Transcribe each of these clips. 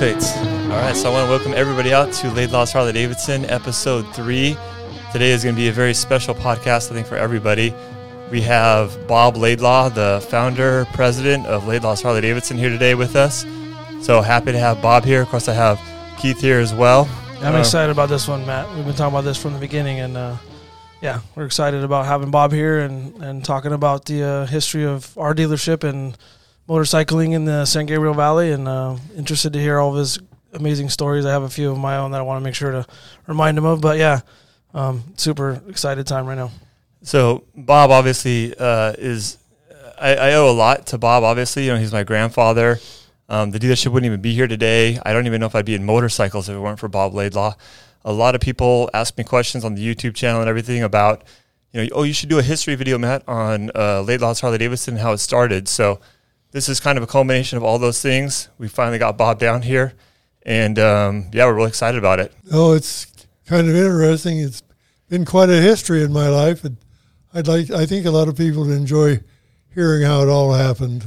All right, perfect. All right, so I want to welcome everybody out to Laidlaw's Harley Davidson, episode three. Today is going to be a very special podcast, I think, for everybody. We have Bob Laidlaw, the founder, president of Laidlaw's Harley Davidson, here today with us. So happy to have Bob here. Of course, I have Keith here as well. I'm Uh, excited about this one, Matt. We've been talking about this from the beginning, and uh, yeah, we're excited about having Bob here and, and talking about the uh, history of our dealership and motorcycling in the San Gabriel Valley. And uh, interested to hear all of his amazing stories. I have a few of my own that I want to make sure to remind him of. But yeah, um, super excited time right now. So Bob obviously uh, is. I, I owe a lot to Bob. Obviously, you know he's my grandfather. Um, the dealership wouldn't even be here today. I don't even know if I'd be in motorcycles if it weren't for Bob Laidlaw. A lot of people ask me questions on the YouTube channel and everything about, you know, oh, you should do a history video, Matt, on uh, Laidlaw's Harley Davidson, and how it started. So this is kind of a culmination of all those things. We finally got Bob down here, and um, yeah, we're really excited about it. Oh, it's kind of interesting. It's been quite a history in my life, and I'd like. I think a lot of people would enjoy hearing how it all happened.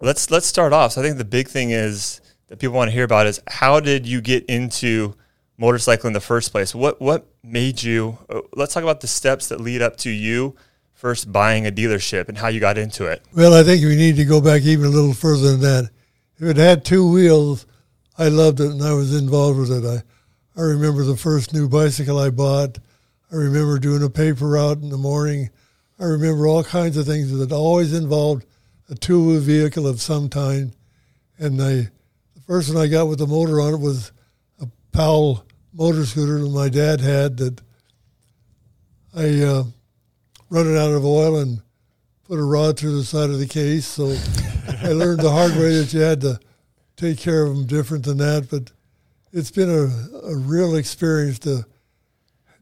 Let's let's start off. So I think the big thing is that people want to hear about is how did you get into motorcycling in the first place? What what made you? Uh, let's talk about the steps that lead up to you first buying a dealership and how you got into it. Well, I think we need to go back even a little further than that. If it had two wheels, I loved it and I was involved with it. I, I remember the first new bicycle I bought. I remember doing a paper route in the morning. I remember all kinds of things that always involved a two wheel vehicle of some kind. And I, the first one I got with the motor on it was a Powell motor scooter that my dad had that I uh, run it out of oil and put a rod through the side of the case. So I learned the hard way that you had to take care of them different than that. But it's been a, a real experience to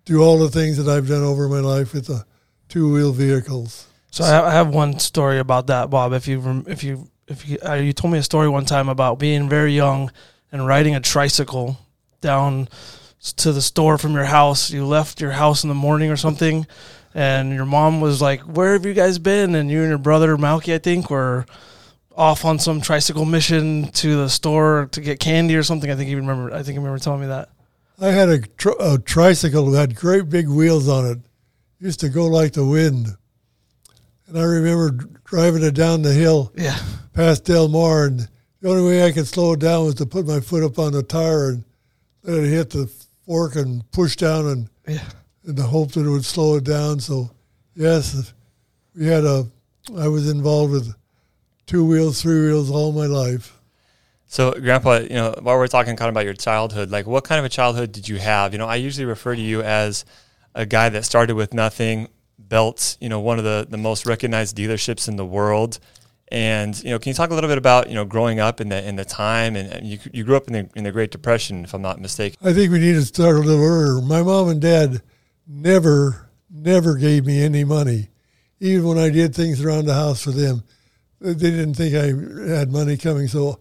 do all the things that I've done over my life with the two wheel vehicles. So I have, one story about that, Bob. If you if you if you uh, you told me a story one time about being very young and riding a tricycle down to the store from your house. You left your house in the morning or something, and your mom was like, "Where have you guys been?" And you and your brother Malky, I think, were off on some tricycle mission to the store to get candy or something. I think you remember. I think you remember telling me that. I had a, tr- a tricycle that had great big wheels on it. Used to go like the wind. And I remember driving it down the hill Yeah. past Del Mar, and the only way I could slow it down was to put my foot up on the tire and let it hit the fork and push down, and Yeah. In the hope that it would slow it down. So, yes, we had a. I was involved with two wheels, three wheels all my life. So, Grandpa, you know, while we're talking kind of about your childhood, like what kind of a childhood did you have? You know, I usually refer to you as a guy that started with nothing, built, you know, one of the, the most recognized dealerships in the world. And, you know, can you talk a little bit about, you know, growing up in the in the time and, and you, you grew up in the in the Great Depression, if I'm not mistaken. I think we need to start a little earlier. My mom and dad never, never gave me any money, even when I did things around the house for them. They didn't think I had money coming, so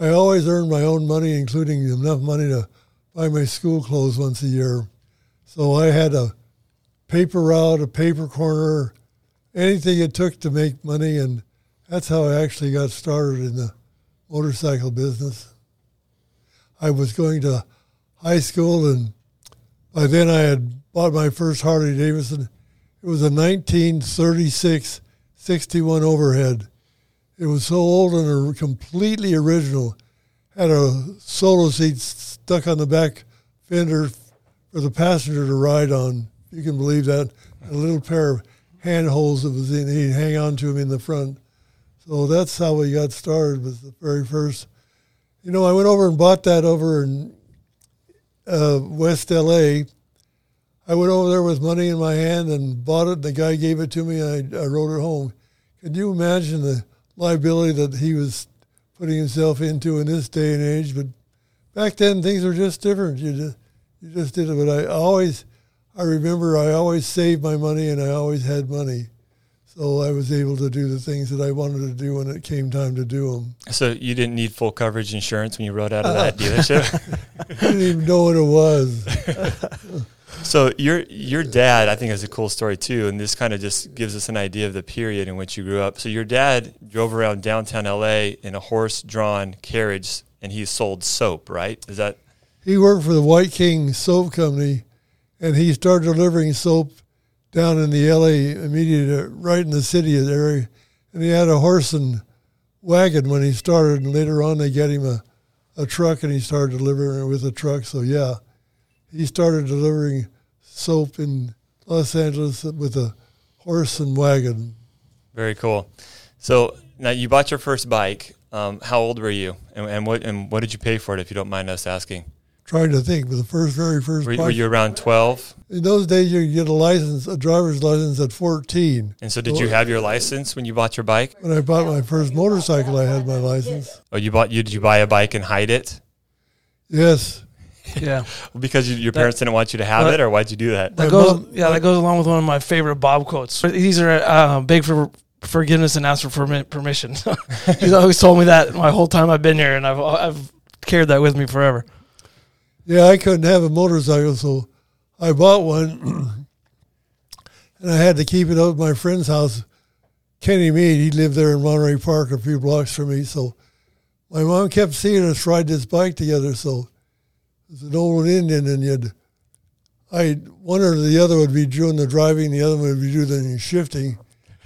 I always earned my own money, including enough money to buy my school clothes once a year. So I had a paper route, a paper corner, anything it took to make money, and that's how I actually got started in the motorcycle business. I was going to high school, and by then I had bought my first Harley Davidson. It was a 1936 61 overhead. It was so old and completely original. Had a solo seat stuck on the back fender for the passenger to ride on. You can believe that. A little pair of handholds that was in. He'd hang on to him in the front. So that's how we got started. Was the very first. You know, I went over and bought that over in uh, West LA. I went over there with money in my hand and bought it. The guy gave it to me. I, I rode it home. Can you imagine the liability that he was putting himself into in this day and age? But back then, things were just different. You just, you just did it. But I always, I remember, I always saved my money and I always had money. So I was able to do the things that I wanted to do when it came time to do them. So you didn't need full coverage insurance when you rode out of that dealership. I didn't even know what it was. So your your dad, I think, is a cool story too, and this kind of just gives us an idea of the period in which you grew up. So your dad drove around downtown LA in a horse-drawn carriage, and he sold soap, right? Is that He worked for the White King Soap Company, and he started delivering soap down in the L.A. immediate, uh, right in the city area. And he had a horse and wagon when he started, and later on they get him a, a truck, and he started delivering it with a truck. So yeah, he started delivering soap in Los Angeles with a horse and wagon. very cool? So now you bought your first bike. Um, how old were you, and, and what and what did you pay for it? If you don't mind us asking, Trying to think, but the first, very first were, bike. were you around twelve? in those days, you get a license, a driver's license at 14. And so, did you have your license when you bought your bike? When I bought my first motorcycle, I had my license. Oh, you bought you did you buy a bike and hide it Yes. Yeah, because you, your parents didn't want you to have That- it, or why'd you do that? that goes. mom- yeah, that goes along with one of my favorite Bob quotes. These are uh, beg for forgiveness and ask for permi- permission. He's always told me that my whole time I've been here, and I've I've carried that with me forever. Yeah, I couldn't have a motorcycle, so I bought one, and I had to keep it up at my friend's house. Kenny Mead, he lived there in Monterey Park, a few blocks from me. So my mom kept seeing us ride this bike together. So it was an old Indian, and you'd, I one or the other would be doing the driving, the other one would be doing the shifting.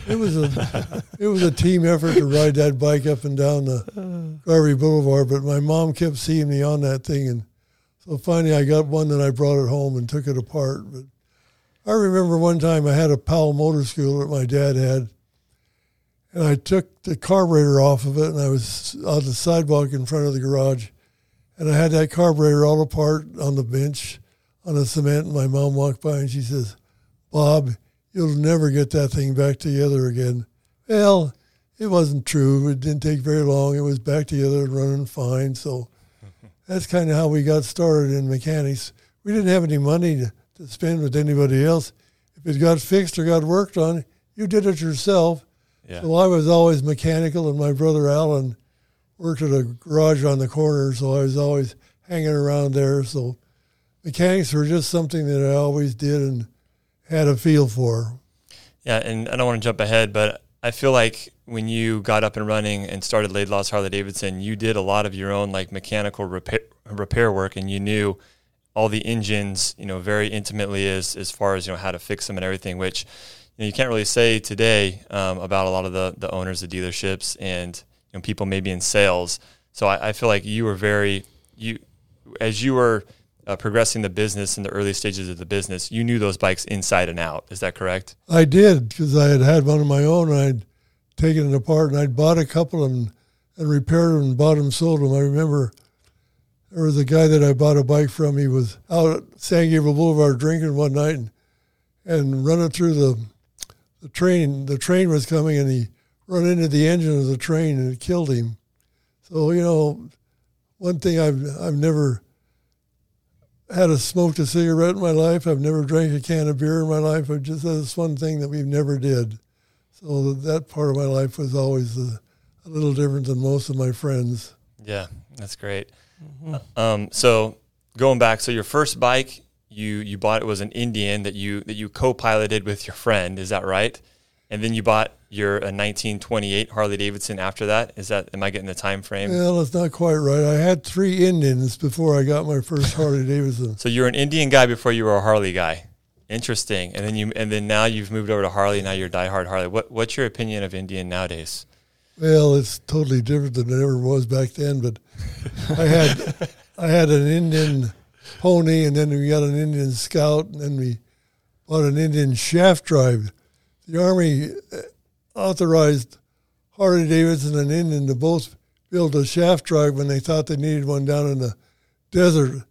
It was a it was a team effort to ride that bike up and down the Garvey Boulevard. But my mom kept seeing me on that thing, and so finally, I got one that I brought it home and took it apart. But I remember one time I had a Powell motor scooter that my dad had, and I took the carburetor off of it, and I was on the sidewalk in front of the garage, and I had that carburetor all apart on the bench on the cement. And my mom walked by and she says, "Bob, you'll never get that thing back together again." Well, it wasn't true. It didn't take very long. It was back together and running fine. So that's kind of how we got started in mechanics. We didn't have any money to, to spend with anybody else. If it got fixed or got worked on, you did it yourself. Yeah. So I was always mechanical, and my brother Alan worked at a garage on the corner, so I was always hanging around there. So mechanics were just something that I always did and had a feel for. Yeah, and I don't want to jump ahead, but I feel like when you got up and running and started Laidlaw's Harley Davidson, you did a lot of your own like mechanical repair repair work, and you knew all the engines, you know, very intimately as as far as you know how to fix them and everything, which you, know, you can't really say today um, about a lot of the the owners of dealerships and know people maybe in sales. So I, I feel like you were very you as you were uh, progressing the business in the early stages of the business, you knew those bikes inside and out. Is that correct? I did because I had had one of my own and I'd taken it apart and I'd bought a couple and, and repaired them and bought them, sold them. I remember there was a guy that I bought a bike from. He was out at San Gabriel Boulevard drinking one night and, and running through the the train. The train was coming and he run into the engine of the train and it killed him. So you know, one thing I've I've never had a smoked a cigarette in my life. I've never drank a can of beer in my life. I've just that's one thing that we've never did. So that part of my life was always a, a little different than most of my friends. Yeah, that's great. Um, so going back, so your first bike you you bought it was an Indian that you that you co-piloted with your friend. Is that right? And then you bought your uh, a 1928 Harley Davidson after that. Is that am I getting the time frame? Well, it's not quite right. I had three Indians before I got my first Harley Davidson. So you were an Indian guy before you were a Harley guy. Interesting. And then you and then now you've moved over to Harley. Now you're a diehard Harley. What what's your opinion of Indian nowadays? Well, it's totally different than it ever was back then. But I had I had an Indian pony, and then we got an Indian Scout, and then we bought an Indian shaft drive. The Army uh, authorized Harley Davidson and Indian to both build a shaft drive when they thought they needed one down in the desert.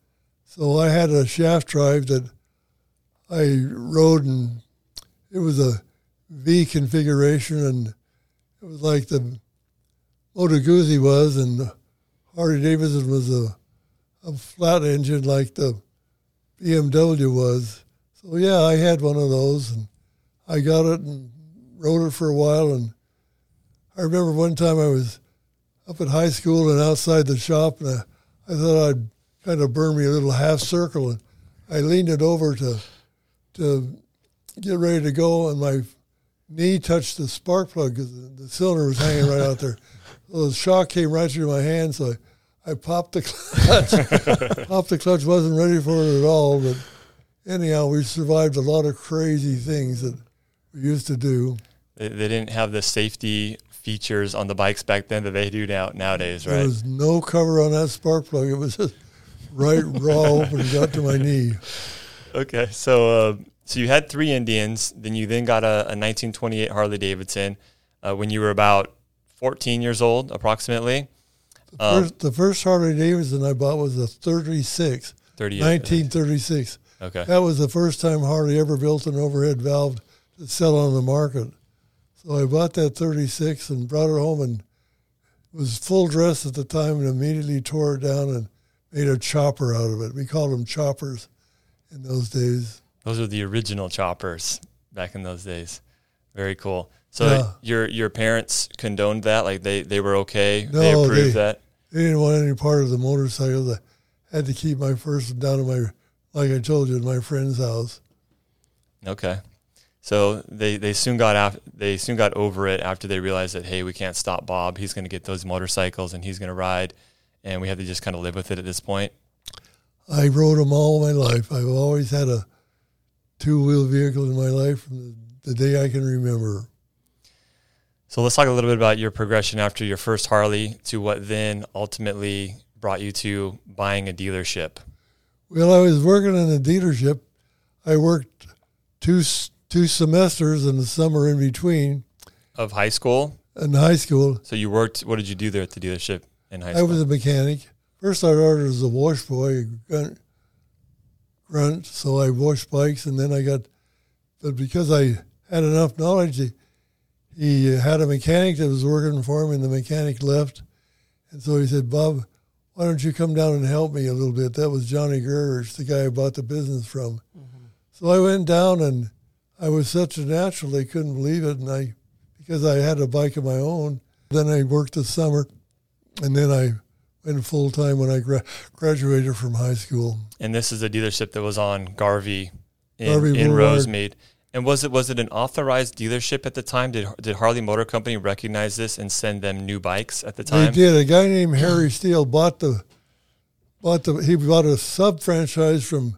So I had a shaft drive that I rode, and it was a V configuration, and it was like the Moto Guzzi was, and Harley Davidson was a, a flat engine like the BMW was. So yeah, I had one of those, and I got it and rode it for a while. And I remember one time I was up at high school and outside the shop, and I, I thought I'd kind of burn me a little half circle, and I leaned it over to to get ready to go, and my knee touched the spark plug because the, the cylinder was hanging right out there. So the shock came right through my hand, so I popped the clutch. popped the clutch. wasn't ready for it at all. But anyhow, we survived a lot of crazy things that used to do. They, they didn't have the safety features on the bikes back then that they do now nowadays, right? There was no cover on that spark plug. It was just right raw open and got to my knee. Okay, so uh, so you had three Indians, then you then got a, a 1928 Harley Davidson uh, when you were about 14 years old, approximately. The, um, first, the first Harley Davidson I bought was a 36, 1936. Okay, that was the first time Harley ever built an overhead valve to sell on the market. So I bought that 36 and brought it home and was full dress at the time and immediately tore it down and made a chopper out of it. We called them choppers in those days. Those are the original choppers back in those days. Very cool. So yeah. your your parents condoned that, like they, they were okay. No, they approved they, that. They didn't want any part of the motorcycle. I had to keep my first down to my, like I told you, in my friend's house. Okay. So they, they soon got af- they soon got over it after they realized that hey we can't stop Bob he's going to get those motorcycles and he's going to ride and we have to just kind of live with it at this point. I rode them all my life. I've always had a two wheel vehicle in my life from the, the day I can remember. So let's talk a little bit about your progression after your first Harley to what then ultimately brought you to buying a dealership. Well, I was working in a dealership. I worked two two semesters and the summer in between of high school. In high school. So you worked. What did you do there at the dealership in high school? I was a mechanic. First, I started as a wash boy, grunt, grunt. So I washed bikes, and then I got. But because I had enough knowledge, he, he had a mechanic that was working for him, and the mechanic left, and so he said, "Bob, why don't you come down and help me a little bit?" That was Johnny Gerrich, the guy I bought the business from. Mm-hmm. So I went down and I was such a natural they couldn't believe it, and I because I had a bike of my own. Then I worked the summer, and then I went full time when I gra- graduated from high school. And this is a dealership that was on Garvey in, Garvey in Rosemead. And was it was it an authorized dealership at the time? Did did Harley Motor Company recognize this and send them new bikes at the time? They did. A guy named Harry Steele bought the bought the he bought a sub franchise from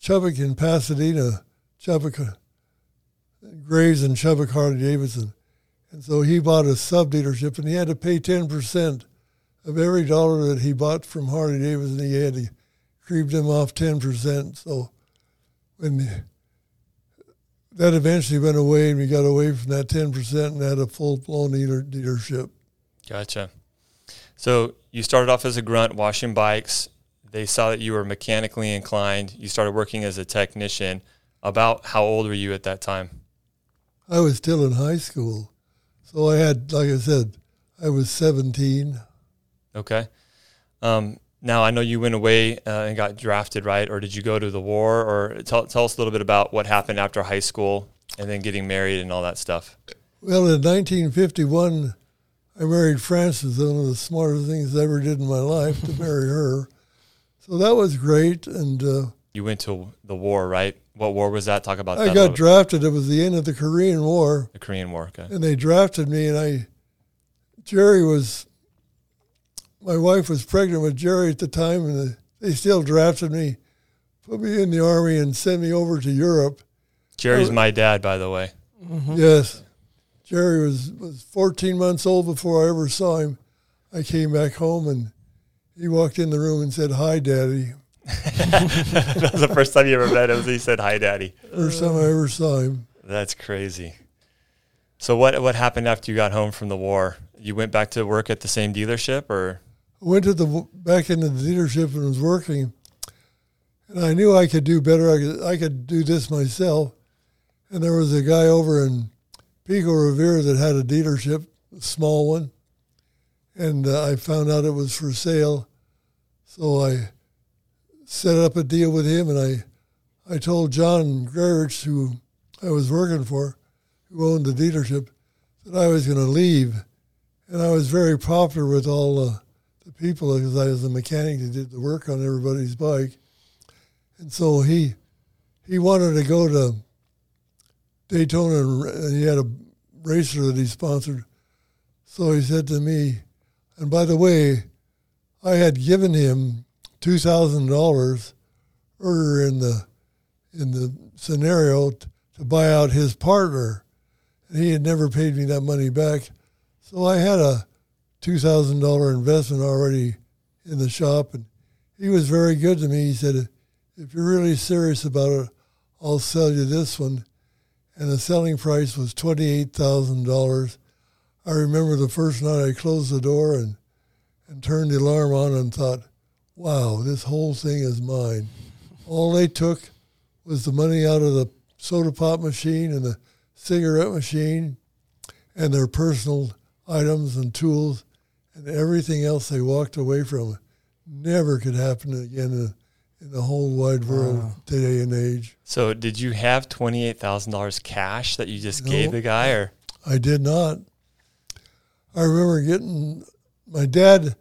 Chubbuck in Pasadena, Chubbuck Graves and Chubbuck Harley Davidson. And so he bought a sub dealership and he had to pay 10% of every dollar that he bought from Harley Davidson. He had to creep them off 10%. So when that eventually went away and we got away from that 10% and had a full blown dealer, dealership. Gotcha. So you started off as a grunt washing bikes. They saw that you were mechanically inclined. You started working as a technician. About how old were you at that time? I was still in high school. So I had, like I said, I was 17. Okay. Um, now I know you went away uh, and got drafted, right? Or did you go to the war? Or tell, tell us a little bit about what happened after high school and then getting married and all that stuff. Well, in 1951, I married Frances, one of the smartest things I ever did in my life to marry her. So that was great. And uh, you went to the war, right? What war was that? Talk about I that. got drafted. It was the end of the Korean War. The Korean War, okay. And they drafted me, and I, Jerry was, my wife was pregnant with Jerry at the time, and they still drafted me, put me in the army, and sent me over to Europe. Jerry's my dad, by the way. Mm-hmm. Yes. Jerry was, was 14 months old before I ever saw him. I came back home, and he walked in the room and said, Hi, Daddy. that was the first time you ever met him. He said, "Hi, Daddy." First time I ever saw him. That's crazy. So what what happened after you got home from the war? You went back to work at the same dealership, or I went to the back into the dealership and was working, and I knew I could do better. I could I could do this myself. And there was a guy over in Pico Rivera that had a dealership, a small one, and uh, I found out it was for sale. So I set up a deal with him, and I, I told John Gerrich, who I was working for, who owned the dealership, that I was going to leave, and I was very popular with all uh, the people because I was the mechanic that did the work on everybody's bike, and so he he wanted to go to Daytona, and he had a racer that he sponsored. So he said to me, and by the way, I had given him two thousand dollars earlier in the in the scenario t- to buy out his partner, and he had never paid me that money back. So I had a two thousand dollar investment already in the shop, and he was very good to me. He said, "If you're really serious about it, I'll sell you this one." And the selling price was twenty eight thousand dollars. I remember the first night I closed the door and and turned the alarm on and thought, "Wow, this whole thing is mine." All they took was the money out of the soda pop machine and the cigarette machine and their personal items and tools and everything else they walked away from. Never could happen again in, in the whole wide world Wow. today and age. So did you have twenty eight thousand dollars cash that you just No. gave the guy, or I did not. I remember getting my dad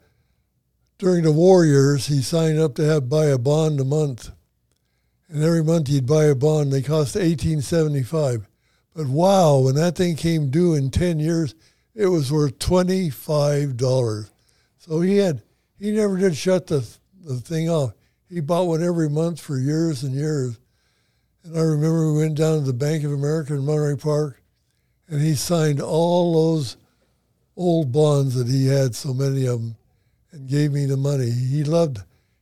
during the war years. He signed up to have buy a bond a month, and every month he'd buy a bond. They cost eighteen seventy five, but wow, when that thing came due in ten years, it was worth twenty five dollars. So he had he never did shut the the thing off. He bought one every month for years and years. And I remember we went down to the Bank of America in Monterey Park, and he signed all those old bonds that he had, so many of them, and gave me the money. He loved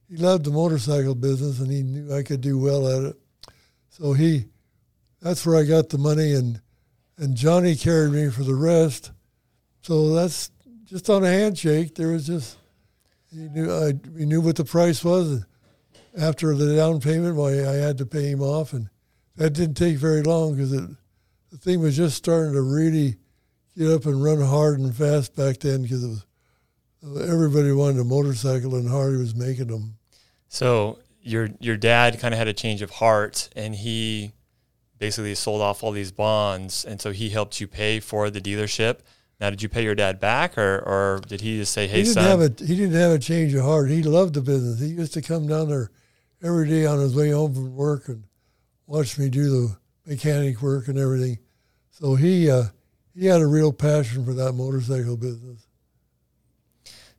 he loved the motorcycle business, and he knew I could do well at it. So he that's where I got the money, and and Johnny carried me for the rest. So that's just on a handshake. There was just he knew I he knew what the price was. After the down payment, why I had to pay him off, and that didn't take very long because the thing was just starting to really get up and run hard and fast back then because it was everybody wanted a motorcycle and Harley was making them. so your your dad kind of had a change of heart, and he basically sold off all these bonds, and so he helped you pay for the dealership. Now, did you pay your dad back, or or did he just say, "Hey, he didn't son"? have a he didn't have a change of heart. He loved the business. He used to come down there every day on his way home from work and watch me do the mechanic work and everything. So he uh, he had a real passion for that motorcycle business.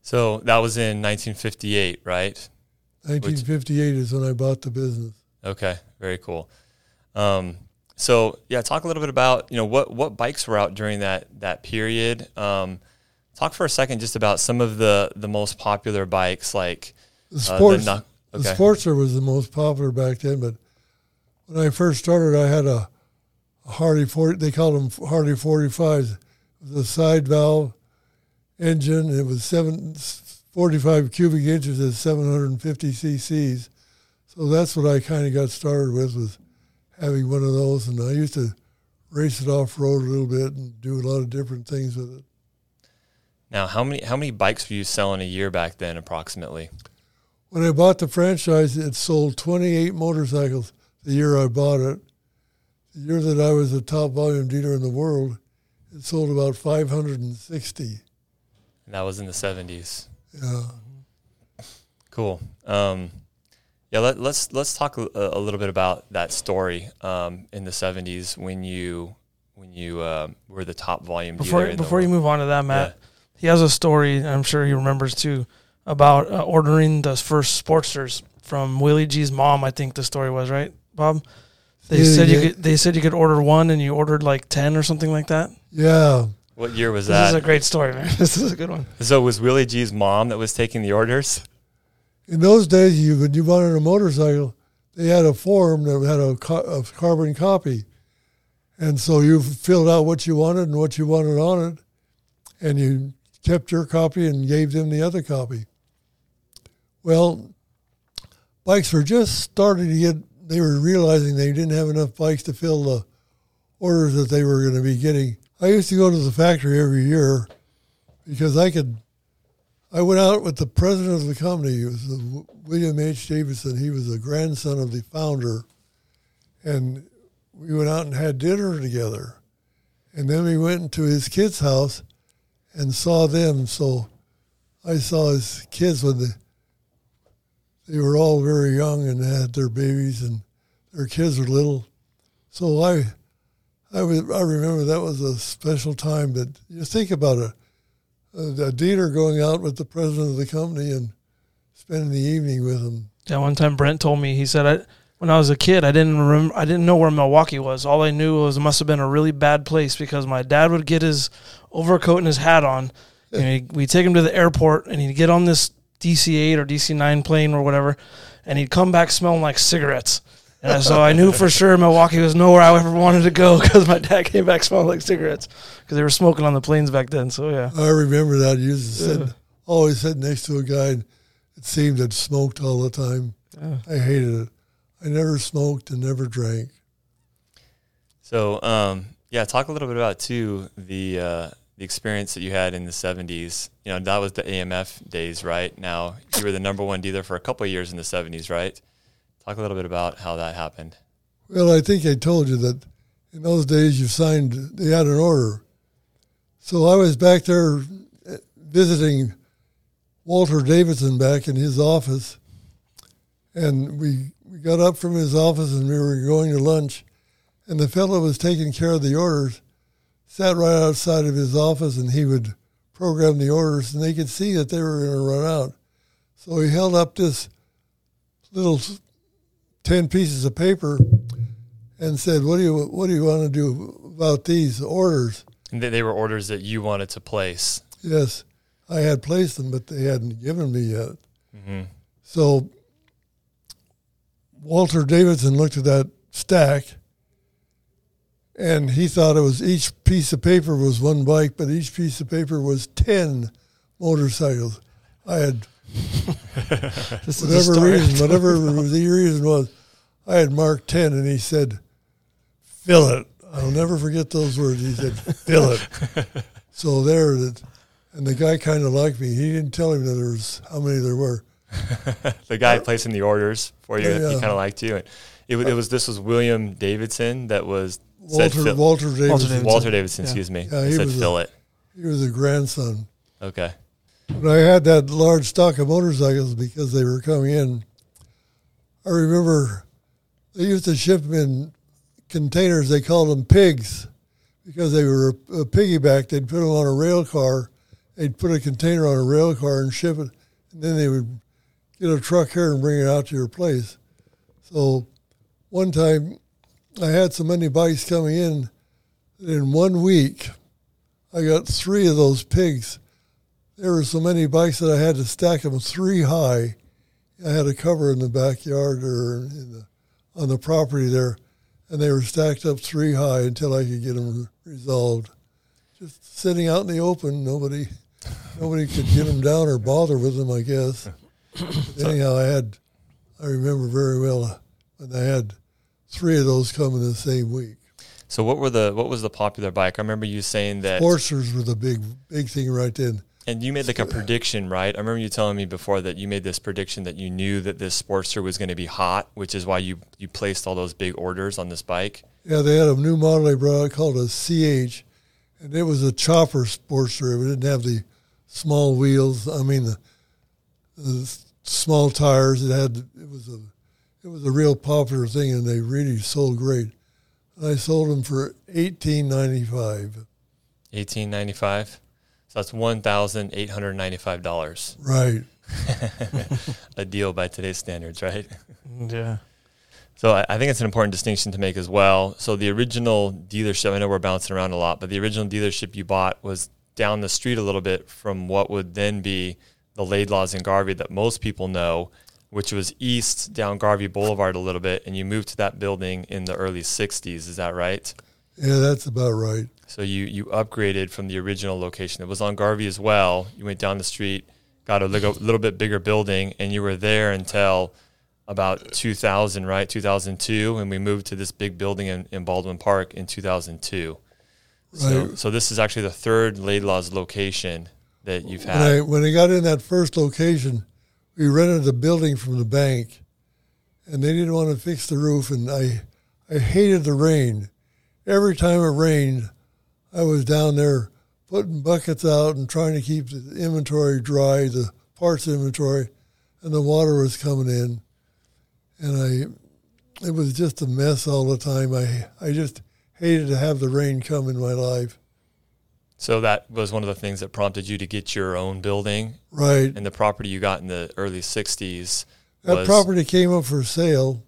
So that was in 1958, right? 1958 is when I bought the business. Okay, very cool. Um, so yeah, talk a little bit about you know what what bikes were out during that that period. Um, talk for a second just about some of the the most popular bikes, like The uh, sports the, nu- The. Sportster was the most popular back then, but when I first started, I had a, a Harley 40. They called them Harley 45s. The side valve engine. It was seven, 45 cubic inches at 750 cc's. So that's what I kind of got started with was having one of those, and I used to race it off road a little bit and do a lot of different things with it. Now, how many how many bikes were you selling a year back then, approximately? When I bought the franchise, it sold 28 motorcycles the year I bought it. The year that I was the top volume dealer in the world, it sold about 560. And that was in the 70s. Yeah. Cool. Um, yeah, let, let's let's talk a, a little bit about that story um, in the '70s when you when you uh, were the top volume Before dealer. in the before you world. move on to that, Matt, he has a story. I'm sure he remembers too about uh, ordering the first Sportsters from Willie G's mom. I think the story was right, Bob. They Yeah, said you yeah. could. They said you could order one, and you ordered like ten or something like that. Yeah. What year was that? This is a great story, man. This is a good one. so it was Willie G's mom that was taking the orders? In those days, you when you wanted a motorcycle, they had a form that had a, ca- a carbon copy, and so you filled out what you wanted and what you wanted on it, and you kept your copy and gave them the other copy. Well, bikes were just starting to get. They were realizing they didn't have enough bikes to fill the orders that they were going to be getting. I used to go to the factory every year because I could I went out with the president of the company. He was William H. Davidson. He was the grandson of the founder. And we went out and had dinner together. And then we went into his kids' house and saw them. So I saw his kids when the, they were all very young and had their babies and their kids were little. So I, I, was, I remember that was a special time. But you think about it a, a dealer going out with the president of the company and spending the evening with him. Yeah, one time Brent told me he said I when I was a kid I didn't remember I didn't know where Milwaukee was. All I knew was it must have been a really bad place because my dad would get his overcoat and his hat on, and he, we'd take him to the airport, and he'd get on this DC eight or DC nine plane or whatever, and he'd come back smelling like cigarettes. And so I knew for sure Milwaukee was nowhere I ever wanted to go because my dad came back smelling like cigarettes because they were smoking on the planes back then. So yeah, I remember that. You used to sit, always sit next to a guy and it seemed that smoked all the time. Yeah. I hated it. I never smoked and never drank. So, um, yeah, talk a little bit about too the uh, the experience that you had in the '70s. You know, that was the AMF days, right? Now you were the number one dealer for a couple of years in the '70s, right? Talk a little bit about how that happened. Well, I think I told you that in those days you signed, they had an order. So I was back there uh, visiting Walter Davidson back in his office, and we, we got up from his office and we were going to lunch, and the fellow was taking care of the orders, sat right outside of his office, and he would program the orders, and they could see that they were going to run out. So he held up this little 10 pieces of paper and said, "What do you what do you want to do about these orders?" And they, were orders that you wanted to place. Yes, I had placed them, but they hadn't given me yet. Mm-hmm. So Walter Davidson looked at that stack, and he thought it was each piece of paper was one bike, but each piece of paper was ten motorcycles. I had this is the whatever story. reason, whatever the reason was, I had marked ten, and he said, "Fill it." I'll never forget those words. He said, "Fill it." so there, that, and the guy kind of liked me. He didn't tell him that there was how many there were. the guy uh, placing the orders for you, Yeah, he kind of liked you. And it, it was this was William Davidson that was said Walter fill- Walter Davidson. Davidson. Walter Davidson, Yeah. excuse me. Yeah, he he said was a- fill it. He was a grandson. Okay. When I had that large stock of motorcycles because they were coming in, I remember they used to ship them in containers. They called them pigs because they were a, piggyback. They'd put them on a rail car. They'd put a container on a rail car and ship it, and then they would get a truck here and bring it out to your place. So one time I had so many bikes coming in that in one week I got three of those pigs there were so many bikes that I had to stack them three high. I had a cover in the backyard or in the, on the property there, and they were stacked up three high until I could get them resolved. Just sitting out in the open, nobody, nobody could get them down or bother with them. I guess. But anyhow, I had, I remember very well uh, when I had three of those come in the same week. So what were the what was the popular bike? I remember you saying that Sportsters were the big, big thing right then. And you made like a prediction, right? I remember you telling me before that you made this prediction that you knew that this Sportster was going to be hot, which is why you you placed all those big orders on this bike. Yeah, they had a new model they brought out called a CH, and it was a chopper Sportster. It didn't have the small wheels. I mean, the, the small tires. It had. It was a. It was a real popular thing, and they really sold great. And I sold them for eighteen ninety five. Eighteen ninety five. So that's one thousand eight hundred ninety five dollars. Right. a deal by today's standards, right? Yeah. So I, I think it's an important distinction to make as well. So the original dealership, I know we're bouncing around a lot, but the original dealership you bought was down the street a little bit from what would then be the Laidlaws in Garvey that most people know, which was east down Garvey Boulevard a little bit, and you moved to that building in the early '60s. Is that right? Yeah, that's about right. So you you upgraded from the original location. It was on Garvey as well. You went down the street, got a little, little bit bigger building, and you were there until about 2000, right? 2002, and we moved to this big building in, in Baldwin Park in 2002. So, Right. so this is actually the third Laidlaw's location that you've When I had. when I got in that first location, we rented a building from the bank, and they didn't want to fix the roof, and I I hated the rain. Every time it rained, I was down there putting buckets out and trying to keep the inventory dry, the parts inventory, and the water was coming in, and I it was just a mess all the time. I I just hated to have the rain come in my life. So that was one of the things that prompted you to get your own building Right. and the property you got in the early '60s. That was- property came up for sale.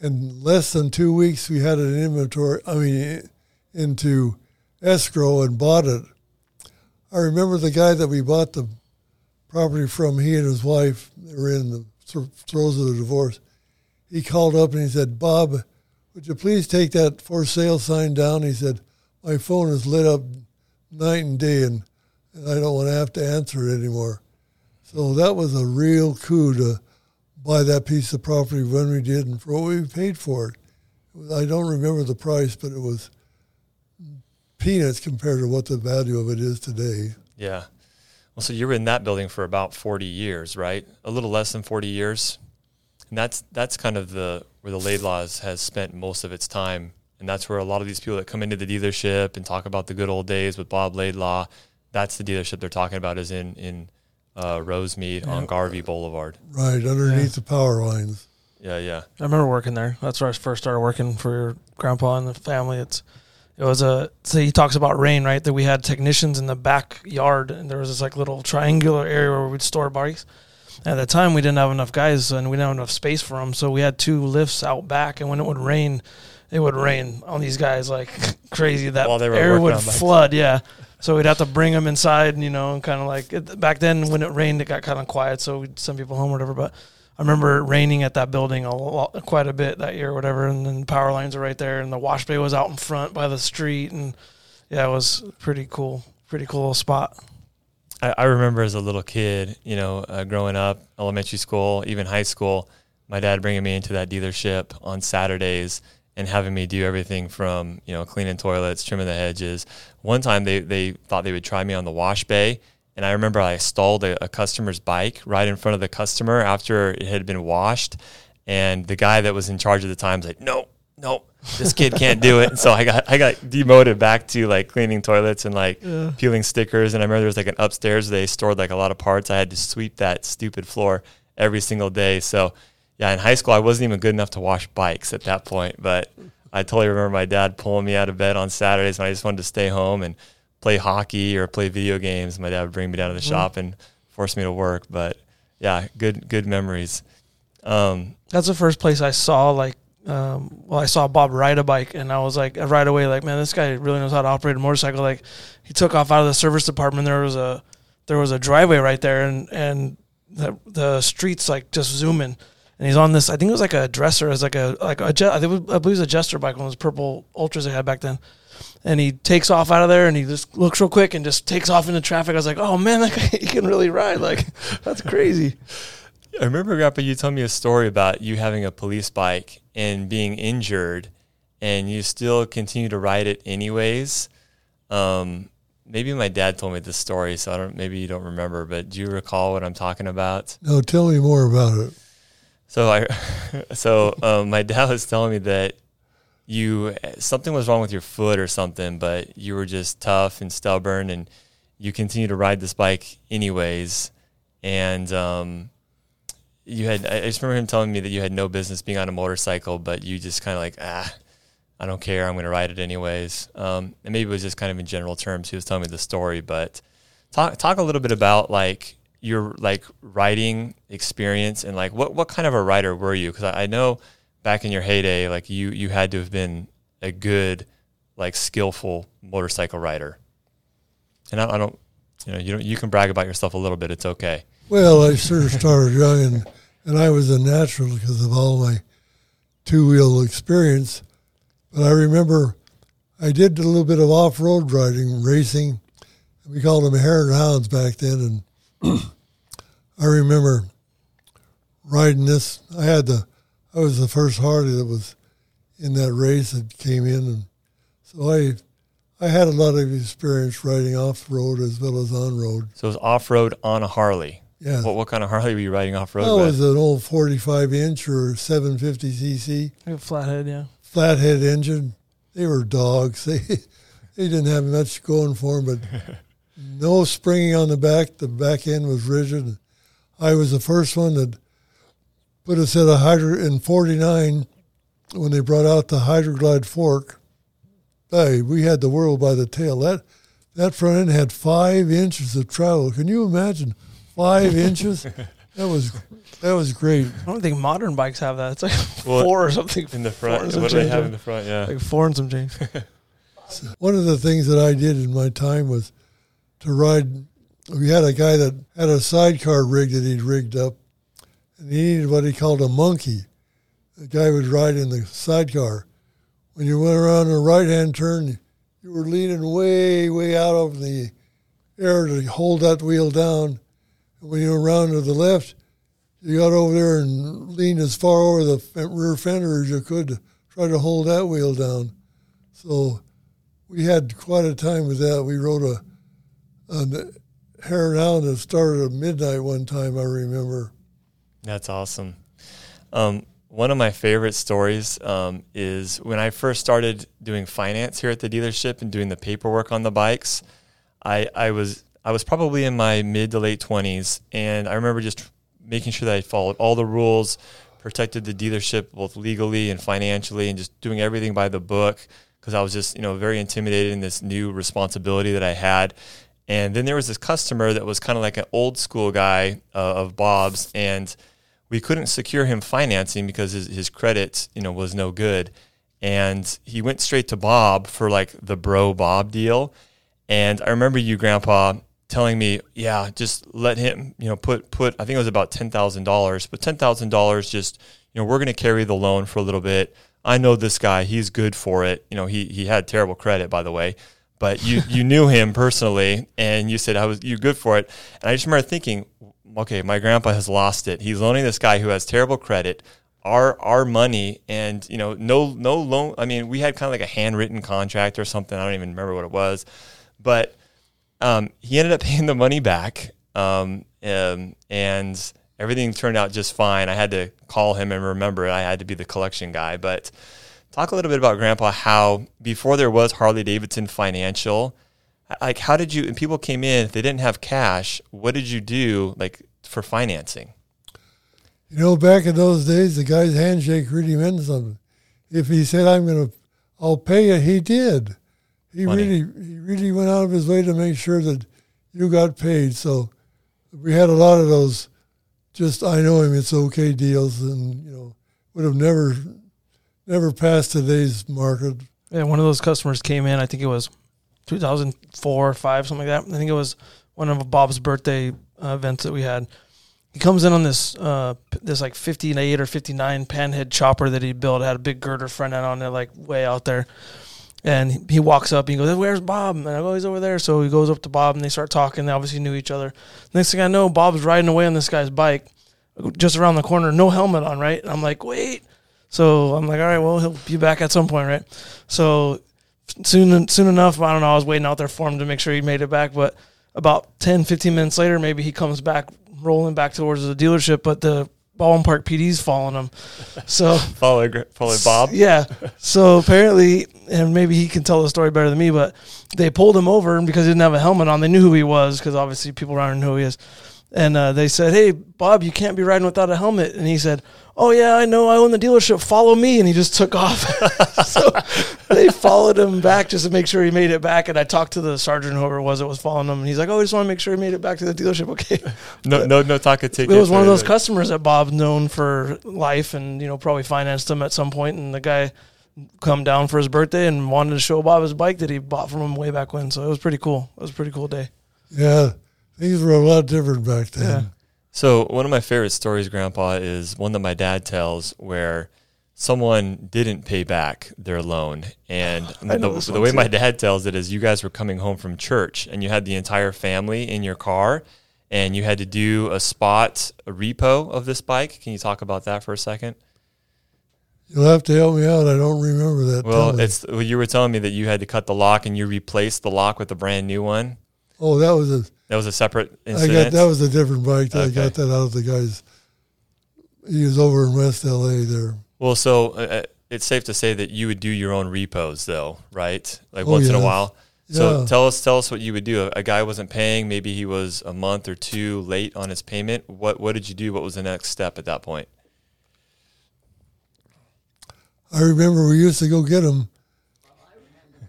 In less than two weeks, we had an inventory. I mean, into escrow and bought it. I remember the guy that we bought the property from. He and his wife were in the throes of the divorce. He called up and he said, "Bob, would you please take that for sale sign down?" He said, "My phone is lit up night and day, and, and I don't want to have to answer it anymore." So that was a real coup to buy that piece of property when we did and for what we paid for. It I don't remember the price, but it was peanuts compared to what the value of it is today. Yeah. Well, so you were in that building for about 40 years, right? A little less than 40 years. And that's that's kind of the where the Laidlaws has spent most of its time. And that's where a lot of these people that come into the dealership and talk about the good old days with Bob Laidlaw, that's the dealership they're talking about is in in uh, Rosemead on Garvey Boulevard. Right underneath the power lines. Yeah, yeah. I remember working there. That's where I first started working for your grandpa and the family. It's it was a so he talks about rain, right? That we had technicians in the backyard and there was this like little triangular area where we'd store bikes. At the time, we didn't have enough guys and we didn't have enough space for them, so we had two lifts out back. And when it would rain, it would rain on these guys like crazy. That While they were air would flood, yeah. So we'd have to bring them inside, and you know, and kind of like it, back then when it rained, it got kind of quiet, so we'd send people home or whatever. But I remember it raining at that building a lot, quite a bit that year, or whatever. And then the power lines are right there, and the wash bay was out in front by the street, and yeah, it was pretty cool, pretty cool little spot. I, I remember as a little kid, you know, uh, growing up, elementary school, even high school, my dad bringing me into that dealership on Saturdays and having me do everything from, you know, cleaning toilets, trimming the hedges. One time they, they thought they would try me on the wash bay. And I remember I stalled a, a customer's bike right in front of the customer after it had been washed. And the guy that was in charge at the time was like, no, no, this kid can't do it. And so I got I got demoted back to like cleaning toilets and like peeling stickers. And I remember there was like an upstairs they stored like a lot of parts. I had to sweep that stupid floor every single day. So yeah, in high school I wasn't even good enough to wash bikes at that point. But I totally remember my dad pulling me out of bed on Saturdays when I just wanted to stay home and play hockey or play video games. My dad would bring me down to the shop and force me to work. But yeah, good good memories. Um, That's the first place I saw like. Um, well, I saw Bob ride a bike, and I was like, right away, like, man, this guy really knows how to operate a motorcycle. Like, he took off out of the service department. There was a, there was a driveway right there, and and the the streets like just zooming, and he's on this. I think it was like a dresser, as like a like a I think it was, I believe it was a Jester bike, one of those purple ultras they had back then. And he takes off out of there, and he just looks real quick and just takes off into traffic. I was like, oh man, that guy he can really ride. Like, that's crazy. I remember, Grandpa, you told me a story about you having a police bike and being injured, and you still continue to ride it anyways. Um, maybe my dad told me this story, so I don't. Maybe you don't remember, but do you recall what I'm talking about? No, tell me more about it. So I, so um, my dad was telling me that you something was wrong with your foot or something, but you were just tough and stubborn, and you continue to ride this bike anyways. And um, you had I just remember him telling me that you had no business being on a motorcycle, but you just kind of like ah. I don't care. I'm going to ride it anyways. Um, and maybe it was just kind of in general terms. He was telling me the story, but talk talk a little bit about like your like writing experience and like what what kind of a writer were you? Because I, I know back in your heyday, like you you had to have been a good like skillful motorcycle rider. And I, I don't, you know, you don't you can brag about yourself a little bit. It's okay. Well, I sort of started young, and, and I was a natural because of all my two wheel experience. But I remember I did a little bit of off road riding, racing. We called them hare and hounds back then. And I remember riding this. I had the, I was the first Harley that was in that race that came in. And so I, I had a lot of experience riding off road as well as on road. So it was off road on a Harley. Yeah. What what kind of Harley were you riding off road That with? was an old 45 inch or 750 cc Like a flathead, yeah. flathead engine. They were dogs. They they didn't have much going for them, but no springing on the back. The back end was rigid. I was the first one that put a set of hydro in 49 when they brought out the Hydra-Glide fork. Hey, we had the world by the tail. That that front end had five inches of travel. Can you imagine five inches? That was that was great. I don't think modern bikes have that. It's like Well, four or something. in the front. What do they have yeah. in the front? Yeah. Like four and some change. One of the things that I did in my time was to ride. We had a guy that had a sidecar rig that he'd rigged up, and he needed what he called a monkey. The guy would ride in the sidecar. When you went around a right hand turn, you were leaning way, way out over the air to hold that wheel down. And when you were around to the left, you got over there and leaned as far over the rear fender as you could to try to hold that wheel down. So we had quite a time with that. We rode a an hare hound that started at midnight one time. I remember. That's awesome. Um, one of my favorite stories um, is when I first started doing finance here at the dealership and doing the paperwork on the bikes. I, I was I was probably in my mid to late twenties, and I remember just making sure that I followed all the rules, protected the dealership both legally and financially, and just doing everything by the book because I was just you know very intimidated in this new responsibility that I had. And then there was this customer that was kind of like an old school guy uh, of Bob's, and we couldn't secure him financing because his, his credit, you know, was no good. And he went straight to Bob for like the bro Bob deal. And I remember you, Grandpa, telling me, yeah, just let him, you know, put put I think it was about ten thousand dollars, but ten thousand dollars just, you know, we're gonna carry the loan for a little bit. I know this guy, he's good for it. You know, he he had terrible credit by the way. But you, you knew him personally and you said I was you're good for it. And I just remember thinking, okay, my grandpa has lost it. He's loaning this guy who has terrible credit our our money and you know no no loan I mean we had kind of like a handwritten contract or something. I don't even remember what it was. But um, he ended up paying the money back um, um, and everything turned out just fine. I had to call him and remember I had to be the collection guy. But talk a little bit about grandpa how before there was Harley Davidson financial like how did you and people came in if they didn't have cash what did you do? Like for financing You know, back in those days, the guy's handshake really meant something. If he said, "I'm going to, I'll pay you," he did. He Funny. really, he really went out of his way to make sure that you got paid. So we had a lot of those. Just I know him, it's okay deals, and you know, would have never, never passed today's market. Yeah, one of those customers came in. I think it was 2004 or five, something like that. I think it was one of Bob's birthday uh, events that we had. He comes in on this uh, this like 58 or 59 panhead chopper that he built. It had a big girder front end on it, like way out there. And he- walks up. And he goes, "Where's Bob?" And I go, "He's over there." So he goes up to Bob, and they start talking. They obviously knew each other. Next thing I know, Bob's riding away on this guy's bike, just around the corner, no helmet on, right? And I'm like, "Wait." So I'm like, "All right, well, he'll be back at some point, right?" So soon soon enough, I don't know, I was waiting out there for him to make sure he made it back. But about 10, 15 minutes later, maybe he comes back rolling back towards the dealership, but the Baldwin Park PD's following him. So follow Gr- follow Bob yeah. So apparently, and maybe he can tell the story better than me, but they pulled him over and because he didn't have a helmet on. They knew who he was because obviously people around know who he is. And uh, they said, "Hey, Bob, you can't be riding without a helmet." And he said, "Oh yeah, I know. I own the dealership. Follow me." And he just took off. so they followed him back just to make sure he made it back. And I talked to the sergeant, whoever it was that was following him, and he's like, "Oh, I just want to make sure he made it back to the dealership." Okay. No, no, no talking ticket. It was one of those the- customers that Bob known for life, and you know probably financed him at some point. And the guy come down for his birthday and wanted to show Bob his bike that he bought from him way back when. So it was pretty cool. It was a pretty cool day. Yeah, things were a lot different back then. Yeah. So one of my favorite stories, Grandpa, is one that my dad tells where someone didn't pay back their loan, and the, the way too. my dad tells it is, you guys were coming home from church, and you had the entire family in your car, and you had to do a spot a repo of this bike. Can you talk about that for a second? You'll have to help me out. I don't remember that. Well, Tell it's well, you were telling me that you had to cut the lock and you replaced the lock with a brand new one. oh, that was a. That was a separate incident. I got that was a different bike. I Okay. got that out of the guy's. He was over in West LA there. Well, so uh, it's safe to say that you would do your own repos, though, right? Like Oh, once in a while. So Yeah. tell us, tell us what you would do. A guy wasn't paying. Maybe he was a month or two late on his payment. What What did you do? What was the next step at that point? I remember we used to go get him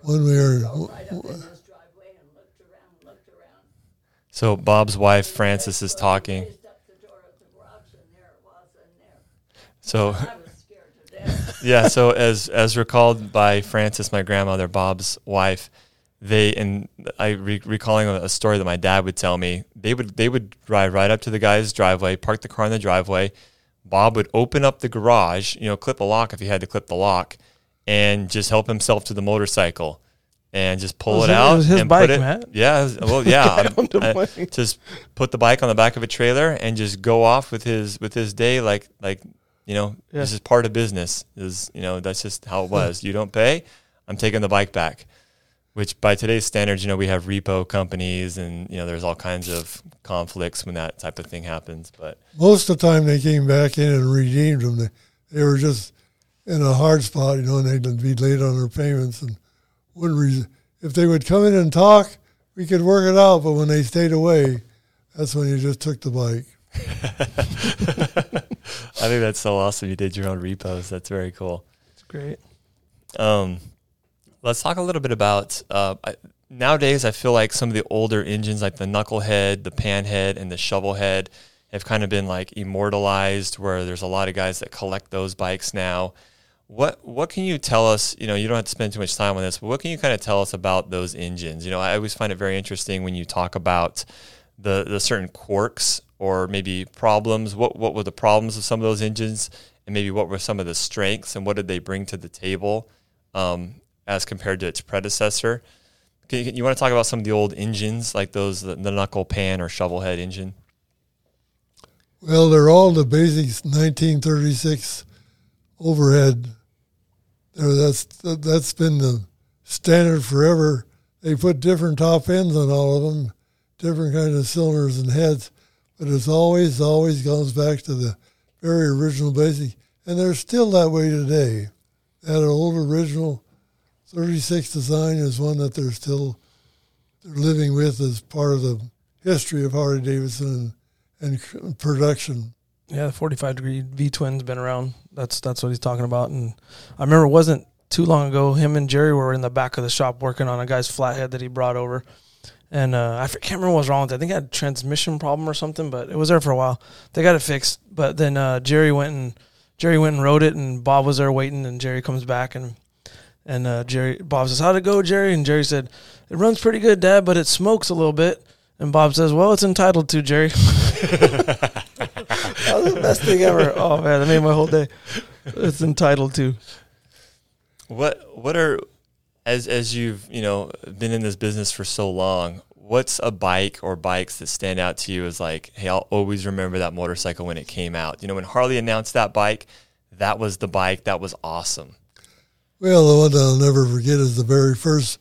when we were. right up in his driveway and looked So Bob's wife Frances is talking. The the. So yeah, so as as recalled by Frances, my grandmother, Bob's wife, they and I re- recalling a story that my dad would tell me. They would they would drive right up to the guy's driveway, park the car in the driveway. Bob would open up the garage, you know, clip a lock if he had to clip the lock, and just help himself to the motorcycle, and just pull Was it it- it out. was his and bike, put it, Matt. Yeah, well, yeah. Get I- just put the bike on the back of a trailer and just go off with his with his day like like you know Yeah. this is part of business is you know that's just how it was you don't pay i'm taking the bike back which by today's standards you know we have repo companies and you know there's all kinds of conflicts when that type of thing happens but Most of the time they came back in and redeemed them. They, they were just in a hard spot, you know, and they'd be late on their payments and wouldn't. Re- if they would come in and talk, we could work it out. But when they stayed away, that's when you just took the bike. i think that's so awesome you did your own repos that's very cool It's great. Um, let's talk a little bit about uh, I, nowadays. I feel like some of the older engines, like the knucklehead, the panhead, and the shovelhead, have kind of been like immortalized. Where there's a lot of guys that collect those bikes now. What what can you tell us? You know, you don't have to spend too much time on this, but what can you kind of tell us about those engines? You know, I always find it very interesting when you talk about the the certain quirks or maybe problems. What what were the problems of some of those engines, and maybe what were some of the strengths, and what did they bring to the table um, as compared to its predecessor? Can you, you want to talk about some of the old engines, like those the, the knuckle pan or shovel head engine? Well, they're all the basic 1936 overhead. That's that's been the standard forever. They put different top ends on all of them, different kinds of cylinders and heads, but it's always always goes back to the very original basic, and they're still that way today. That old original 36 design is one that they're still they're living with as part of the history of Harley Davidson and, and production. Yeah, the 45 degree V twin's been around. That's that's what he's talking about. And I remember it wasn't too long ago. Him and Jerry were in the back of the shop working on a guy's flathead that he brought over. And uh, I can't remember what was wrong with it. I think it had a transmission problem or something, but it was there for a while. They got it fixed. But then uh, Jerry went and Jerry went and rode it, and Bob was there waiting. And Jerry comes back and and uh, Jerry Bob says, "How'd it go, Jerry?" And Jerry said, "It runs pretty good, Dad, but it smokes a little bit." And Bob says, "Well, it's entitled to, Jerry." that was the best thing ever. Oh man, that made my whole day. It's entitled to. What what are as as you've you know been in this business for so long? What's a bike or bikes that stand out to you as like, hey, I'll always remember that motorcycle when it came out. You know, when Harley announced that bike, that was the bike that was awesome. Well, the one that I'll never forget is the very first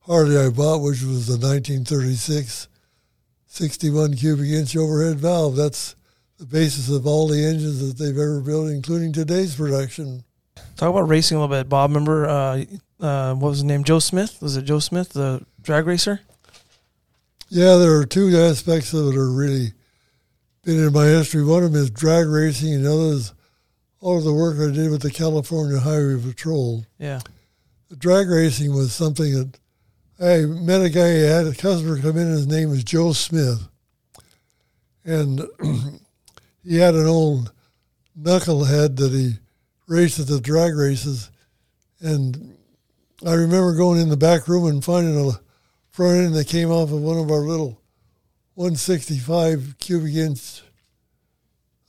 Harley I bought, which was the 1936 61 cubic inch overhead valve. That's the basis of all the engines that they've ever built, including today's production. Talk about racing a little bit, Bob. Remember uh, uh, what was his name? Joe Smith. Was it Joe Smith, the drag racer? Yeah, there are two aspects of it are really been in my history. One of them is drag racing, and the other is all of the work I did with the California Highway Patrol. Yeah. The drag racing was something that I met a guy, I had a customer come in, his name was Joe Smith. And he had an old knucklehead that he raced at the drag races. And I remember going in the back room and finding a front end that came off of one of our little 165 cubic inch,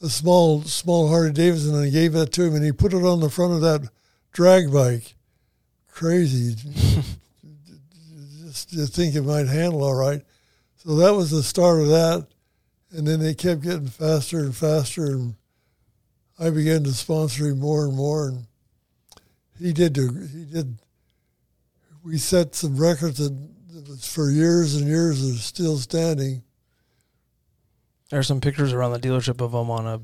a small, small Harley Davidson, and I gave that to him, and he put it on the front of that drag bike. Crazy. just to think it might handle all right. So that was the start of that. And then they kept getting faster and faster, and I began to sponsor him more and more. And he did. do- He did. We set some records that, that was for years and years is still standing. There's some pictures around the dealership of him on a,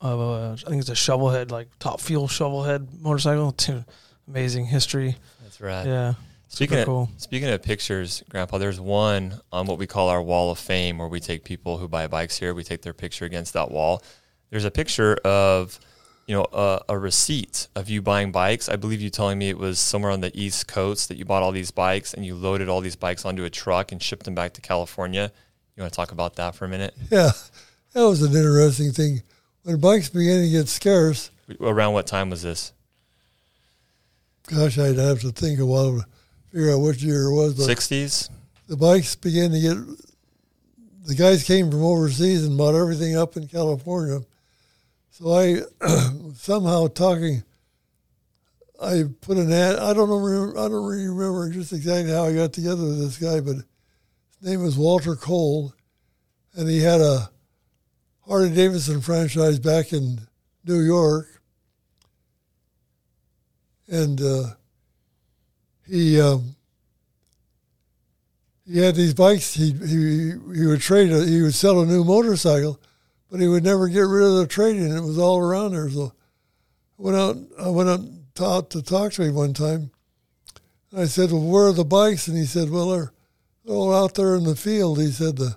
of a I think it's a shovelhead, like top fuel shovelhead motorcycle. Too amazing history. That's right. Yeah. Speaking of, cool. speaking of pictures, Grandpa, there's one on what we call our wall of fame where we take people who buy bikes here, we take their picture against that wall. There's a picture of, you know, a, a receipt of you buying bikes. I believe you telling me it was somewhere on the East Coast that you bought all these bikes and you loaded all these bikes onto a truck and shipped them back to California. You want to talk about that for a minute? Yeah, that was an interesting thing. When bikes began to get scarce, Around what time was this? gosh, I'd have to think a while to figure out which year it was. But 60s? the bikes began to get. The guys came from overseas and bought everything up in California. So I somehow talking. I put an ad. I don't know. remember- I don't really remember just exactly how I got together with this guy, but his name was Walter Cole, and he had a Harley Davidson franchise back in New York, and uh, he um, he had these bikes. He he he would trade. A, he would sell a new motorcycle, but he would never get rid of the trading. It was all around there. So I went out. I went out to, out to talk to him one time. And I said, "Well, where are the bikes?" And he said, "Well, they're, they're all out there in the field." He said the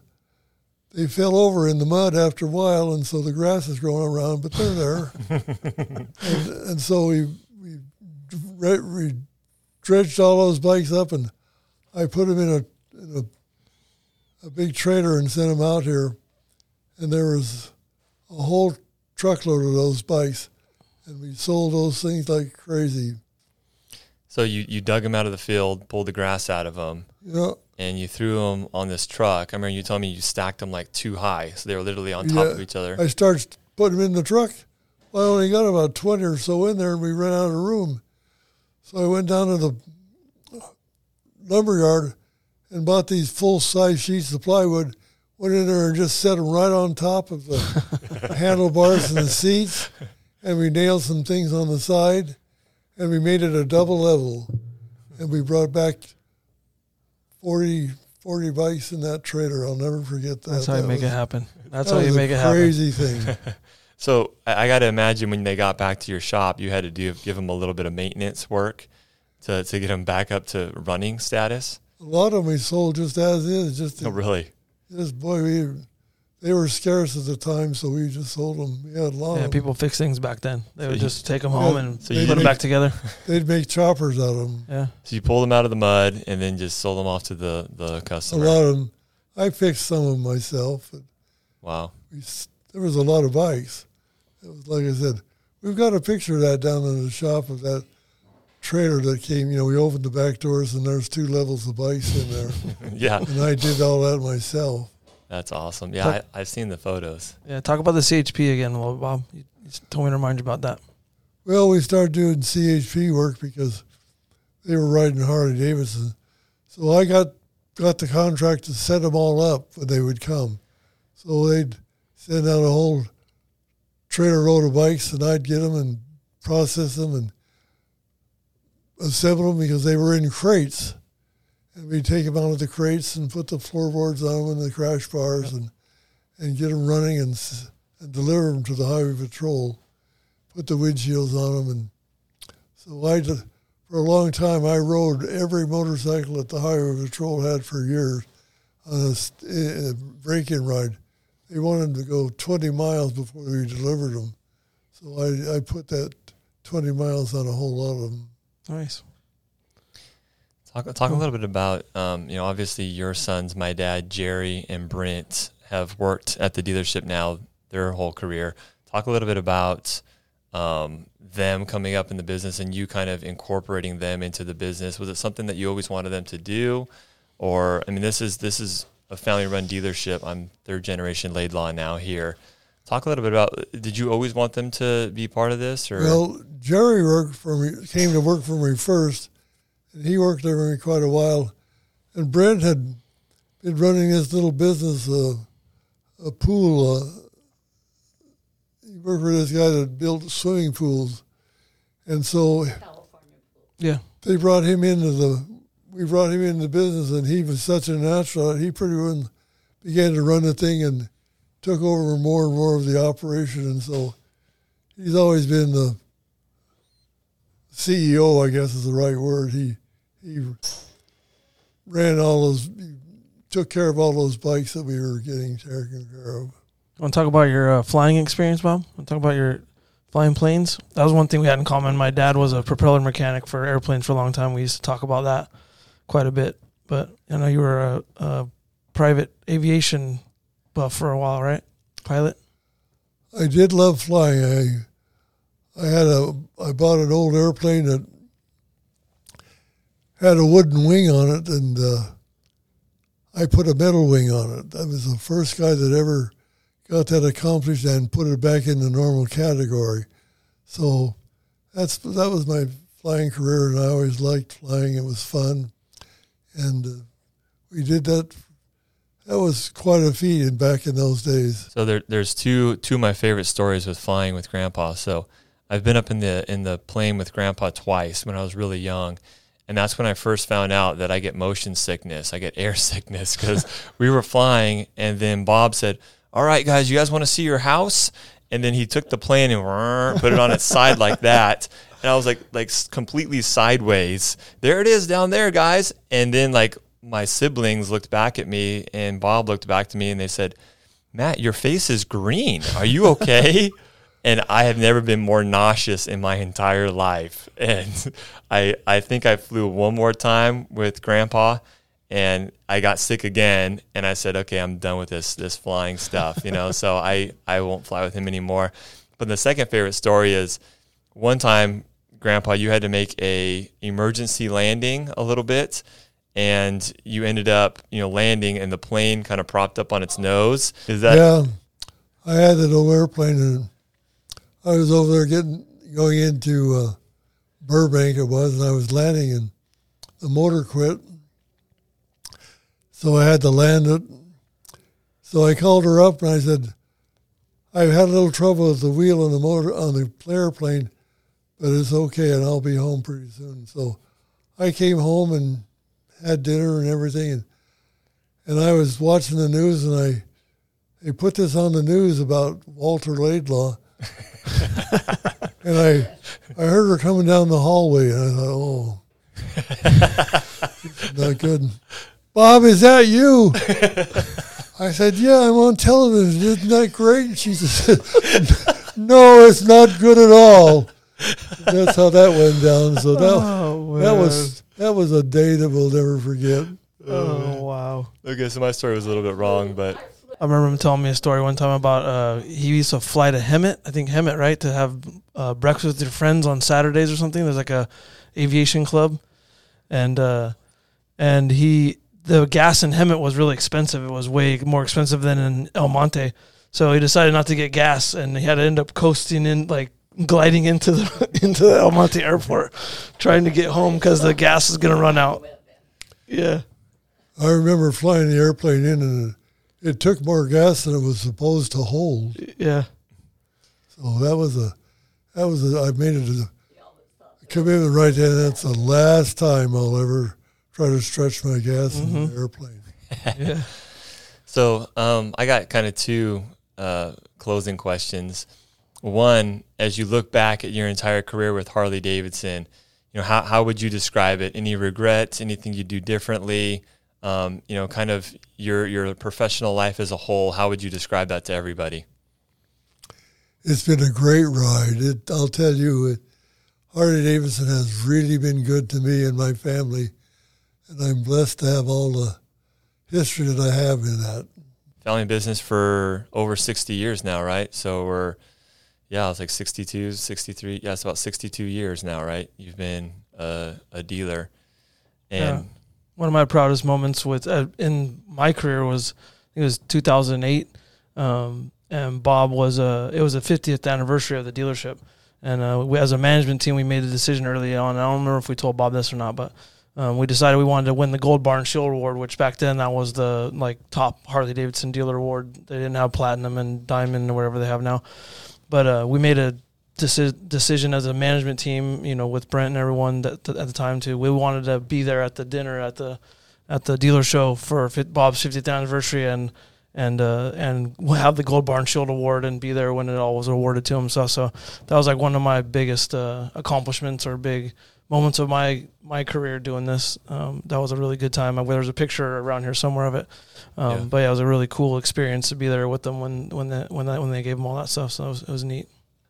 they fell over in the mud after a while, and so the grass is growing around, but they're there. and, and so we we, dre- we dredged all those bikes up, and I put them in a in a, a big trailer and sent them out here, and there was a whole truckload of those bikes, and we sold those things like crazy. So you, you dug them out of the field, pulled the grass out of them, know, and you threw them on this truck. I remember you telling me you stacked them like too high, so they were literally on top Yeah. of each other. I started putting them in the truck. Well, I only got about 20 or so in there, and we ran out of room. So I went down to the uh, lumberyard and bought these full size sheets of plywood, went in there and just set them right on top of the handlebars and the seats, and we nailed some things on the side, and we made it a double level. And we brought back 40, 40 bikes in that trailer. I'll never forget that. That's how you That make it happen. That's that how you make it happen. Crazy thing. So I, I got to imagine when they got back to your shop, you had to do give them a little bit of maintenance work to, to get them back up to running status. A lot of them we sold just as is. Just, Oh, really? just boy, we they were scarce at the time, so we just sold them. We had a lot Yeah, of people fix things back then. They So would you- just take them Yeah, home and so you put them didn't- back together. They'd make choppers out of them. Yeah. So you pulled them out of the mud and then just sold them off to the, the customer. A lot of them. I fixed some of them myself. But Wow. we, there was a lot of bikes. It was like I said. We've got a picture of that down in the shop of that trailer that came. You know, we opened the back doors and there's two levels of bikes in there, yeah, and I did all that myself. that's awesome. Yeah, I, I've seen the photos. Yeah. Talk about the CHP again, well, Bob. You you told me to remind you about that. Well, we started doing CHP work because they were riding Harley Davidson. So I got got the contract to set them all up when they would come. So they'd send out a whole trailer load of bikes, and I'd get them and process them and assemble them because they were in crates. And we'd take them out of the crates and put the floorboards on them and the crash bars and and get them running and and deliver them to the highway patrol put the windshields on them, and so I for a long time I rode every motorcycle that the highway patrol had for years on a, st- eh, a break-in ride. They wanted to go 20 miles before we delivered them, so I, I put that 20 miles on a whole lot of them. Nice. Talk, talk a little bit about, um, you know, obviously your sons, my dad, Jerry, and Brent, have worked at the dealership now their whole career. Talk a little bit about um, them coming up in the business and you kind of incorporating them into the business. Was it something that you always wanted them to do, or I mean, this is this is a family-run dealership. I'm third generation Laidlaw now here. Talk a little bit about. Did you always want them to be part of this, or Well, Jerry worked for me, came to work for me first, and he worked there for me quite a while. And Brent had been running his little business, uh, a pool. Uh, he worked for this guy that built swimming pools, and so Yeah. they brought him into the. We brought him into business, and he was such a natural. that He pretty much began to run the thing and took over more and more of the operation, and so he's always been the CEO, I guess is the right word. He he ran all those, took care of all those bikes that we were getting taken care of. Want to talk about your uh, flying experience, Bob? Want to talk about your flying planes? That was one thing we had in common. My dad was a propeller mechanic for airplanes for a long time. We used to talk about that quite a bit. But I know you were a, a private aviation buff for a while, right? Pilot. I did love flying. I I had a I bought an old airplane that had a wooden wing on it, and uh, I put a metal wing on it. I was the first guy that ever got that accomplished and put it back in the normal category. So that's that was my flying career, and I always liked flying. It was fun, and uh, we did that. That was quite a feat in back in those days. So there, there's two two of my favorite stories with flying with Grandpa. So I've been up in the in the plane with Grandpa twice when I was really young, and that's when I first found out that I get motion sickness. I get air sickness because we were flying, and then Bob said, "All right, guys, you guys want to see your house?" And then he took the plane and put it on its side like that, and I was like, like completely sideways. There it is down there, guys. And then like my siblings looked back at me, and Bob looked back to me, and they said, "Matt, your face is green. Are you okay?" and I have never been more nauseous in my entire life. And I I think I flew one more time with Grandpa, and I got sick again. And I said, okay, I'm done with this this flying stuff, you know. so I I won't fly with him anymore. But the second favorite story is one time, Grandpa, you had to make a emergency landing a little bit. And you ended up, you know, landing, and the plane kind of propped up on its nose. Is that yeah, I had that old airplane, and I was over there getting going into uh, Burbank. It was, and I was landing, and the motor quit, so I had to land it. So I called her up, and I said, "I've had a little trouble with the wheel on the motor on the airplane, but it's okay, and I'll be home pretty soon." So I came home and had dinner and everything, and and I was watching the news, and I they put this on the news about Walter Laidlaw, and I I heard her coming down the hallway, and I thought, oh, not good. Bob, is that you? I said, yeah, I'm on television. Isn't that great? And she said, no, it's not good at all. That's how that went down. So that Oh, that was that was a day that we'll never forget. Oh wow. okay? So my story was a little bit wrong, but I remember him telling me a story one time about uh, he used to fly to Hemet, I think Hemet, right, to have uh, breakfast with your friends on Saturdays or something. There's like a aviation club, and uh, and he the gas in Hemet was really expensive. It was way more expensive than in El Monte, so he decided not to get gas, and he had to end up coasting in like gliding into the into the El Monte airport, trying to get home because the gas is gonna run out. Yeah. I remember flying the airplane in, and it took more gas than it was supposed to hold. Yeah. So that was a that was a I made it a commitment right there. That's the last time I'll ever try to stretch my gas in Mm-hmm. an airplane. Yeah. So um, I got kind of two uh, closing questions. One, as you look back at your entire career with Harley Davidson, you know how how would you describe it? Any regrets? Anything you do differently? Um, you know, kind of your your professional life as a whole. How would you describe that to everybody? It's been a great ride. It, I'll tell you, it, Harley Davidson has really been good to me and my family, and I'm blessed to have all the history that I have in that. Family business for over 60 years now, right? So we're, yeah, it's like 62, 63. Yeah, it's about 62 years now, right? You've been a, a dealer. And one of my proudest moments with uh, in my career was I think it was 2008, um, and Bob was a it was a 50th anniversary of the dealership, and uh, we, as a management team we made a decision early on. I don't remember if we told Bob this or not, but um, we decided we wanted to win the Gold Bar & Shield Award, which back then that was the like top Harley Davidson dealer award. They didn't have platinum and diamond or whatever they have now, but uh, we made a deci- decision as a management team, you know, with Brent and everyone that, that at the time too. We wanted to be there at the dinner at the at the dealer show for Bob's 50th anniversary and and uh, and have the Gold Bar & Shield Award and be there when it all was awarded to him. So so that was like one of my biggest uh, accomplishments or big moments of my my career doing this. Um, that was a really good time. There's a picture around here somewhere of it. Um, Yeah. But yeah, it was a really cool experience to be there with them when when the, when that when they gave them all that stuff. So it was, it was neat.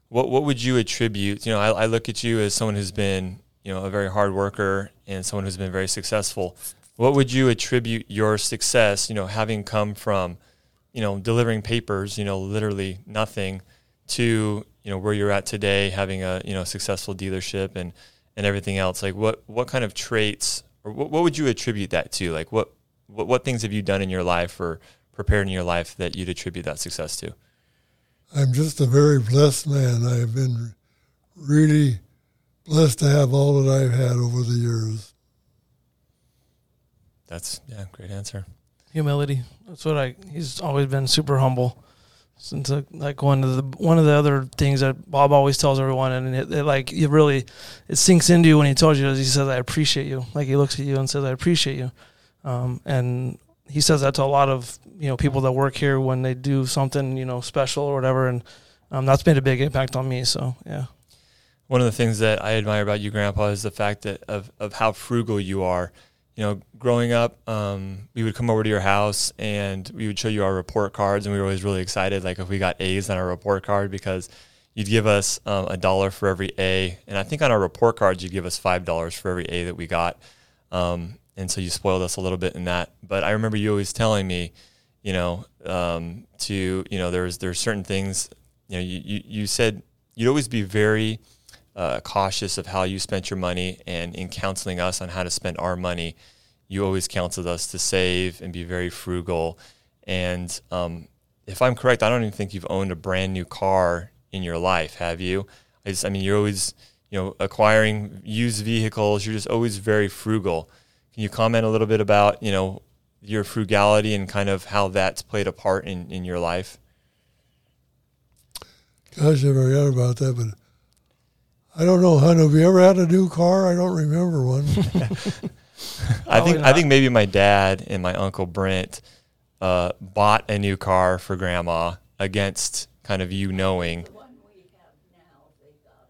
What what would you attribute? You know, I, I look at you as someone who's been you know a very hard worker and someone who's been very successful. what would you attribute your success, you know, having come from, you know, delivering papers, you know, literally nothing to, you know, where you're at today, having a, you know, successful dealership and, and everything else? Like what, what kind of traits or what, what would you attribute that to? Like what, what, what things have you done in your life or prepared in your life that you'd attribute that success to? I'm just a very blessed man. I have been really blessed to have all that I've had over the years. That's yeah, great answer. Humility. That's what I. He's always been super humble. Since like one of the one of the other things that Bob always tells everyone, and it, it like it really it sinks into you when he tells you. He says, "I appreciate you." Like he looks at you and says, "I appreciate you," um, and he says that to a lot of you know people that work here when they do something you know special or whatever, and um, that's made a big impact on me. So yeah. One of the things that I admire about you, Grandpa, is the fact that of of how frugal you are you know, growing up, um, we would come over to your house and we would show you our report cards, and we were always really excited, like if we got A's on our report card, because you'd give us um, a dollar for every A, and I think on our report cards you'd give us five dollars for every A that we got, um, and so you spoiled us a little bit in that. But I remember you always telling me, you know, um, to you know, there's there's certain things, you know, you you, you said you'd always be very uh, cautious of how you spent your money, and in counseling us on how to spend our money, you always counseled us to save and be very frugal. And um, if I'm correct, I don't even think you've owned a brand new car in your life, have you? I just, I mean, you're always, you know, acquiring used vehicles. You're just always very frugal. Can you comment a little bit about, you know, your frugality and kind of how that's played a part in, in your life? Gosh, I forgot about that, but I don't know, hon. Have you ever had a new car? I don't remember one. I think I think maybe my dad and my uncle Brent uh, bought a new car for Grandma against kind of you knowing. The one we have now, they got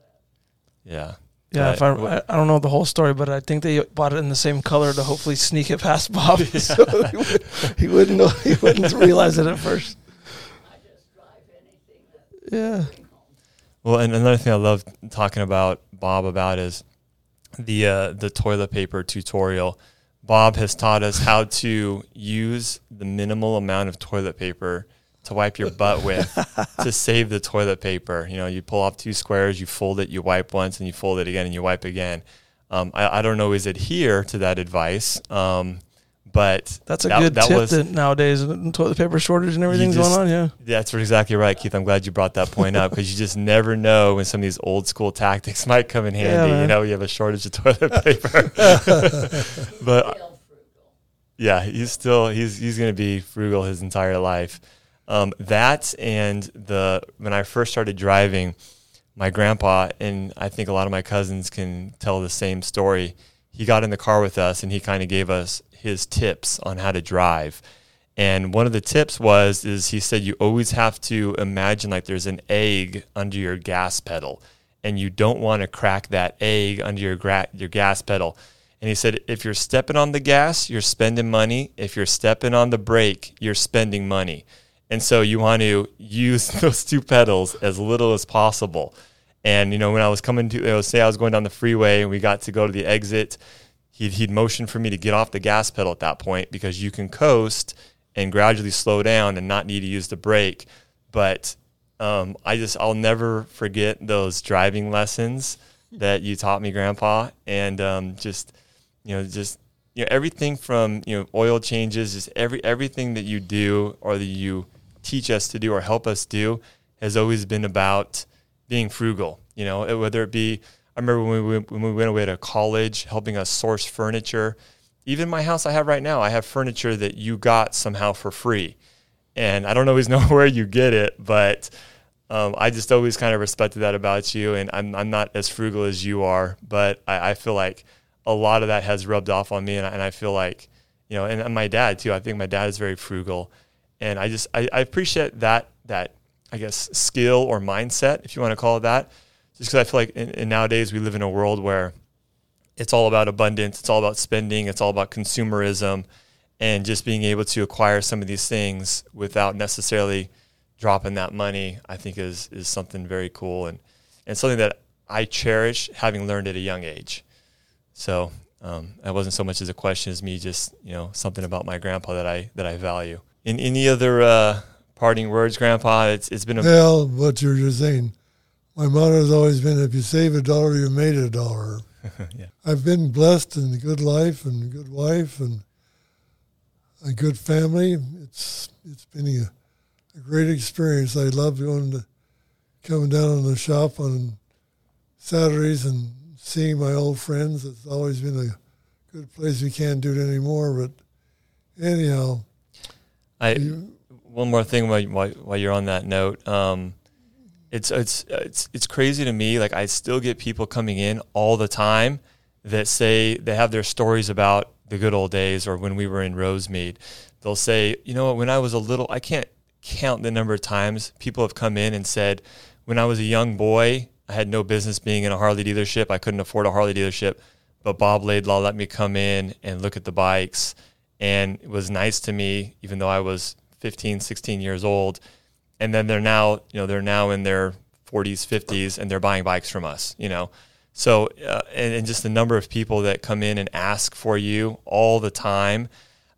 it. Yeah. Yeah, But if I, what- I I don't know the whole story, but I think they bought it in the same color to hopefully sneak it past Bob, so he, would, he wouldn't know, he wouldn't realize it at first. I just drive anything that Yeah, bring home. Well, and another thing I love talking about Bob about is the uh, the toilet paper tutorial. Bob has taught us how to use the minimal amount of toilet paper to wipe your butt with to save the toilet paper. You know, you pull off two squares, you fold it, you wipe once, and you fold it again, and you wipe again. Um, I, I don't always adhere to that advice, um, but that's a that- good that tip was- that nowadays toilet paper shortage and everything's just- going on. Yeah, That's exactly right, Keith. I'm glad you brought that point up because you just never know when some of these old school tactics might come in Yeah, handy. you know, you have a shortage of toilet paper. but yeah, he's still he's he's going to be frugal his entire life. Um, that and the when I first started driving, my grandpa and I think a lot of my cousins can tell the same story. He got in the car with us and he kind of gave us his tips on how to drive. And one of the tips was is he said you always have to imagine like there's an egg under your gas pedal and you don't want to crack that egg under your gra- your gas pedal. And he said if you're stepping on the gas, you're spending money. If you're stepping on the brake, you're spending money. And so you want to use those two pedals as little as possible. And you know, when I was coming to, say I was going down the freeway and we got to go to the exit, he'd he'd motion for me to get off the gas pedal at that point because you can coast and gradually slow down and not need to use the brake. But um, I just I'll never forget those driving lessons that you taught me, Grandpa, and um, just you know just you know everything from you know oil changes, just every everything that you do or that you teach us to do or help us do has always been about being frugal. You know, whether it be I remember when we when we went away to college, helping us source furniture. Even my house I have right now, I have furniture that you got somehow for free, and I don't always know where you get it, but um, I just always kind of respected that about you. And I'm I'm not as frugal as you are, but I, I feel like a lot of that has rubbed off on me, and I, and I feel like you know, and, my dad too. I think my dad is very frugal, and I just I, I appreciate that that I guess skill or mindset, if you want to call it that, just because I feel like in, in nowadays we live in a world where it's all about abundance, it's all about spending, it's all about consumerism, and just being able to acquire some of these things without necessarily dropping that money, I think is is something very cool and and something that I cherish having learned at a young age. So um, that wasn't so much as a question as me just you know something about my grandpa that I that I value. In any other uh, parting words, Grandpa? It's it's been a Well, what you're just saying, my motto has always been: if you save a dollar, you made a dollar. yeah. I've been blessed in a good life and a good wife and a good family. It's it's been a, a great experience. I love going to coming down in the shop on Saturdays and seeing my old friends. It's always been a good place. We can't do it anymore, but anyhow, I you, one more thing while, while, while you're on that note. Um, it's it's it's it's crazy to me. Like I still get people coming in all the time that say they have their stories about the good old days or when we were in Rosemead. They'll say, you know, when I was a little, I can't count the number of times people have come in and said, when I was a young boy, I had no business being in a Harley dealership. I couldn't afford a Harley dealership, but Bob Laidlaw let me come in and look at the bikes, and it was nice to me, even though I was 15, 16 years old and then they're now you know they're now in their 40s 50s and they're buying bikes from us you know? So uh, and, and, just the number of people that come in and ask for you all the time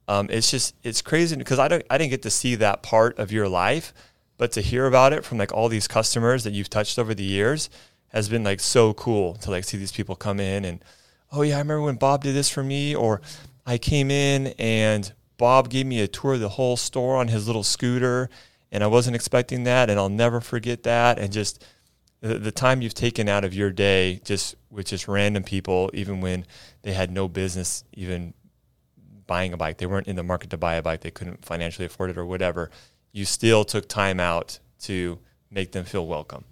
um, it's just it's crazy because I don't I didn't get to see that part of your life but to hear about it from like all these customers that you've touched over the years has been like so cool to like see these people come in and oh yeah I remember when Bob did this for me or I came in and Bob gave me a tour of the whole store on his little scooter and I wasn't expecting that, and I'll never forget that. And just the, the time you've taken out of your day, just with just random people, even when they had no business even buying a bike, they weren't in the market to buy a bike, they couldn't financially afford it or whatever. You still took time out to make them feel welcome.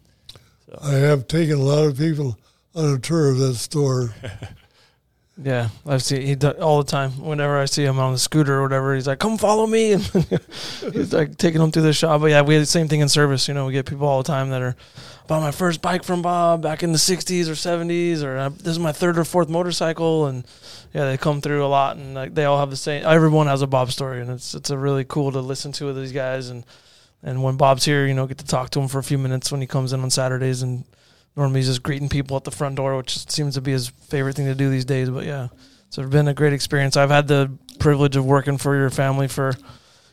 So. I have taken a lot of people on a tour of that store. Yeah, I've seen he does all the time. Whenever I see him on the scooter or whatever, he's like, "Come follow me," and he's like taking them through the shop. But yeah, we have the same thing in service. You know, we get people all the time that are bought my first bike from Bob back in the '60s or '70s, or uh, this is my third or fourth motorcycle, and yeah, they come through a lot, and like they all have the same. Everyone has a Bob story, and it's it's a really cool to listen to with these guys, and and when Bob's here, you know, get to talk to him for a few minutes when he comes in on Saturdays and normally he's just greeting people at the front door, which seems to be his favorite thing to do these days. But yeah, so it's been a great experience. I've had the privilege of working for your family for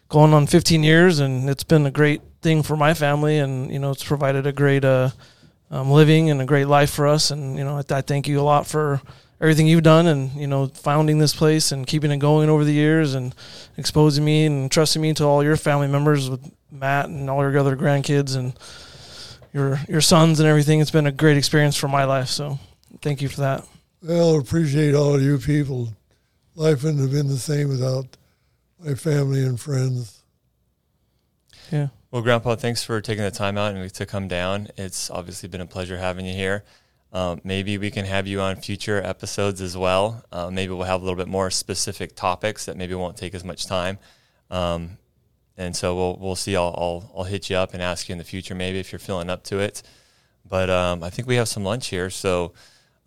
going on 15 years, and it's been a great thing for my family, and you know, it's provided a great uh, um, living and a great life for us. And you know, I, I thank you a lot for everything you've done and you know founding this place and keeping it going over the years and exposing me and trusting me to all your family members with Matt and all your other grandkids and your your sons and everything. It's been a great experience for my life. So thank you for that. Well, appreciate all of you people. Life wouldn't have been the same without my family and friends. Yeah. Well, Grandpa, thanks for taking the time out and to come down. It's obviously been a pleasure having you here. Um, maybe we can have you on future episodes as well. Uh, maybe we'll have a little bit more specific topics that maybe won't take as much time. Um, and so we'll we'll see. I'll, I'll, I'll hit you up and ask you in the future maybe if you're feeling up to it. But um, I think we have some lunch here. So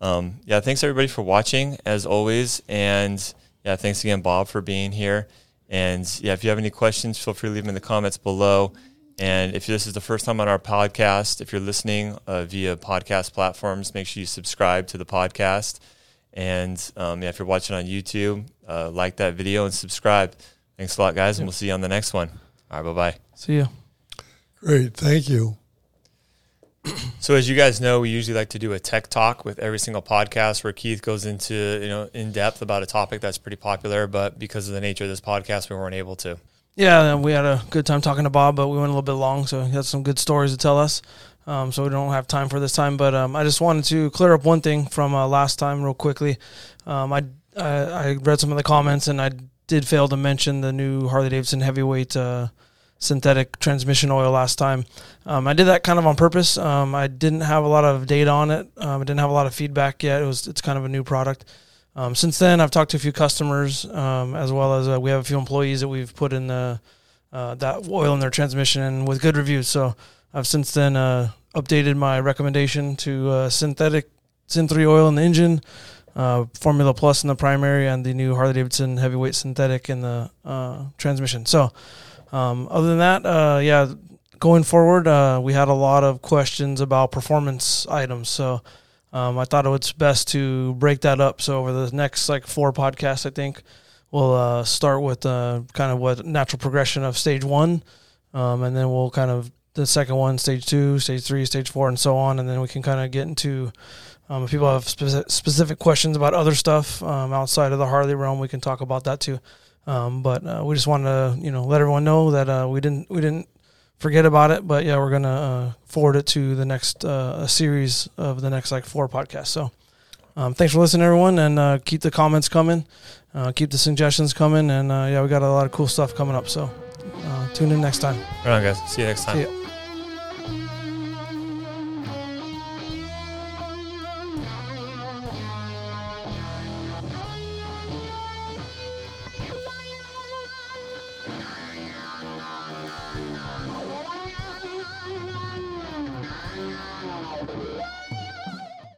um, yeah, thanks everybody for watching as always, and yeah, thanks again Bob for being here. And yeah, if you have any questions, feel free to leave them in the comments below. And if this is the first time on our podcast, if you're listening uh, via podcast platforms, make sure you subscribe to the podcast. And um, yeah, if you're watching on YouTube, uh, like that video and subscribe. Thanks a lot, guys, and we'll see you on the next one. All right, bye bye. See you. Great, thank you. So as you guys know, we usually like to do a tech talk with every single podcast where Keith goes into you know in depth about a topic that's pretty popular, but because of the nature of this podcast, we weren't able to. Yeah, we had a good time talking to Bob, but we went a little bit long, so he had some good stories to tell us. Um, so we don't have time for this time, but um, I just wanted to clear up one thing from uh, last time real quickly. Um, I, I, I read some of the comments and I did fail to mention the new Harley Davidson heavyweight uh, synthetic transmission oil last time. Um, I did that kind of on purpose. Um, I didn't have a lot of data on it. Um, I didn't have a lot of feedback yet. It was it's kind of a new product. Um, since then, I've talked to a few customers um, as well as uh, we have a few employees that we've put in the uh, that oil in their transmission with good reviews. So I've since then uh, updated my recommendation to uh, synthetic Syn 3 oil in the engine uh, Formula Plus in the primary and the new Harley Davidson heavyweight synthetic in the uh, transmission. So, um, other than that, uh, yeah, going forward, uh, we had a lot of questions about performance items. So, Um, I thought it was best to break that up. So over the next like four podcasts, I think we'll uh, start with uh, kind of what natural progression of stage one, um, and then we'll kind of the second one, stage two, stage three, stage four, and so on, and then we can kind of get into. Um, if people have speci- specific questions about other stuff um, outside of the Harley realm, we can talk about that too. Um, but uh, we just wanted to, you know, let everyone know that uh, we didn't we didn't forget about it. But yeah, we're gonna uh, forward it to the next uh, series of the next like four podcasts. So um, thanks for listening, everyone, and uh, keep the comments coming, uh, keep the suggestions coming, and uh, yeah, we got a lot of cool stuff coming up. So uh, tune in next time. All right, guys. See you next time.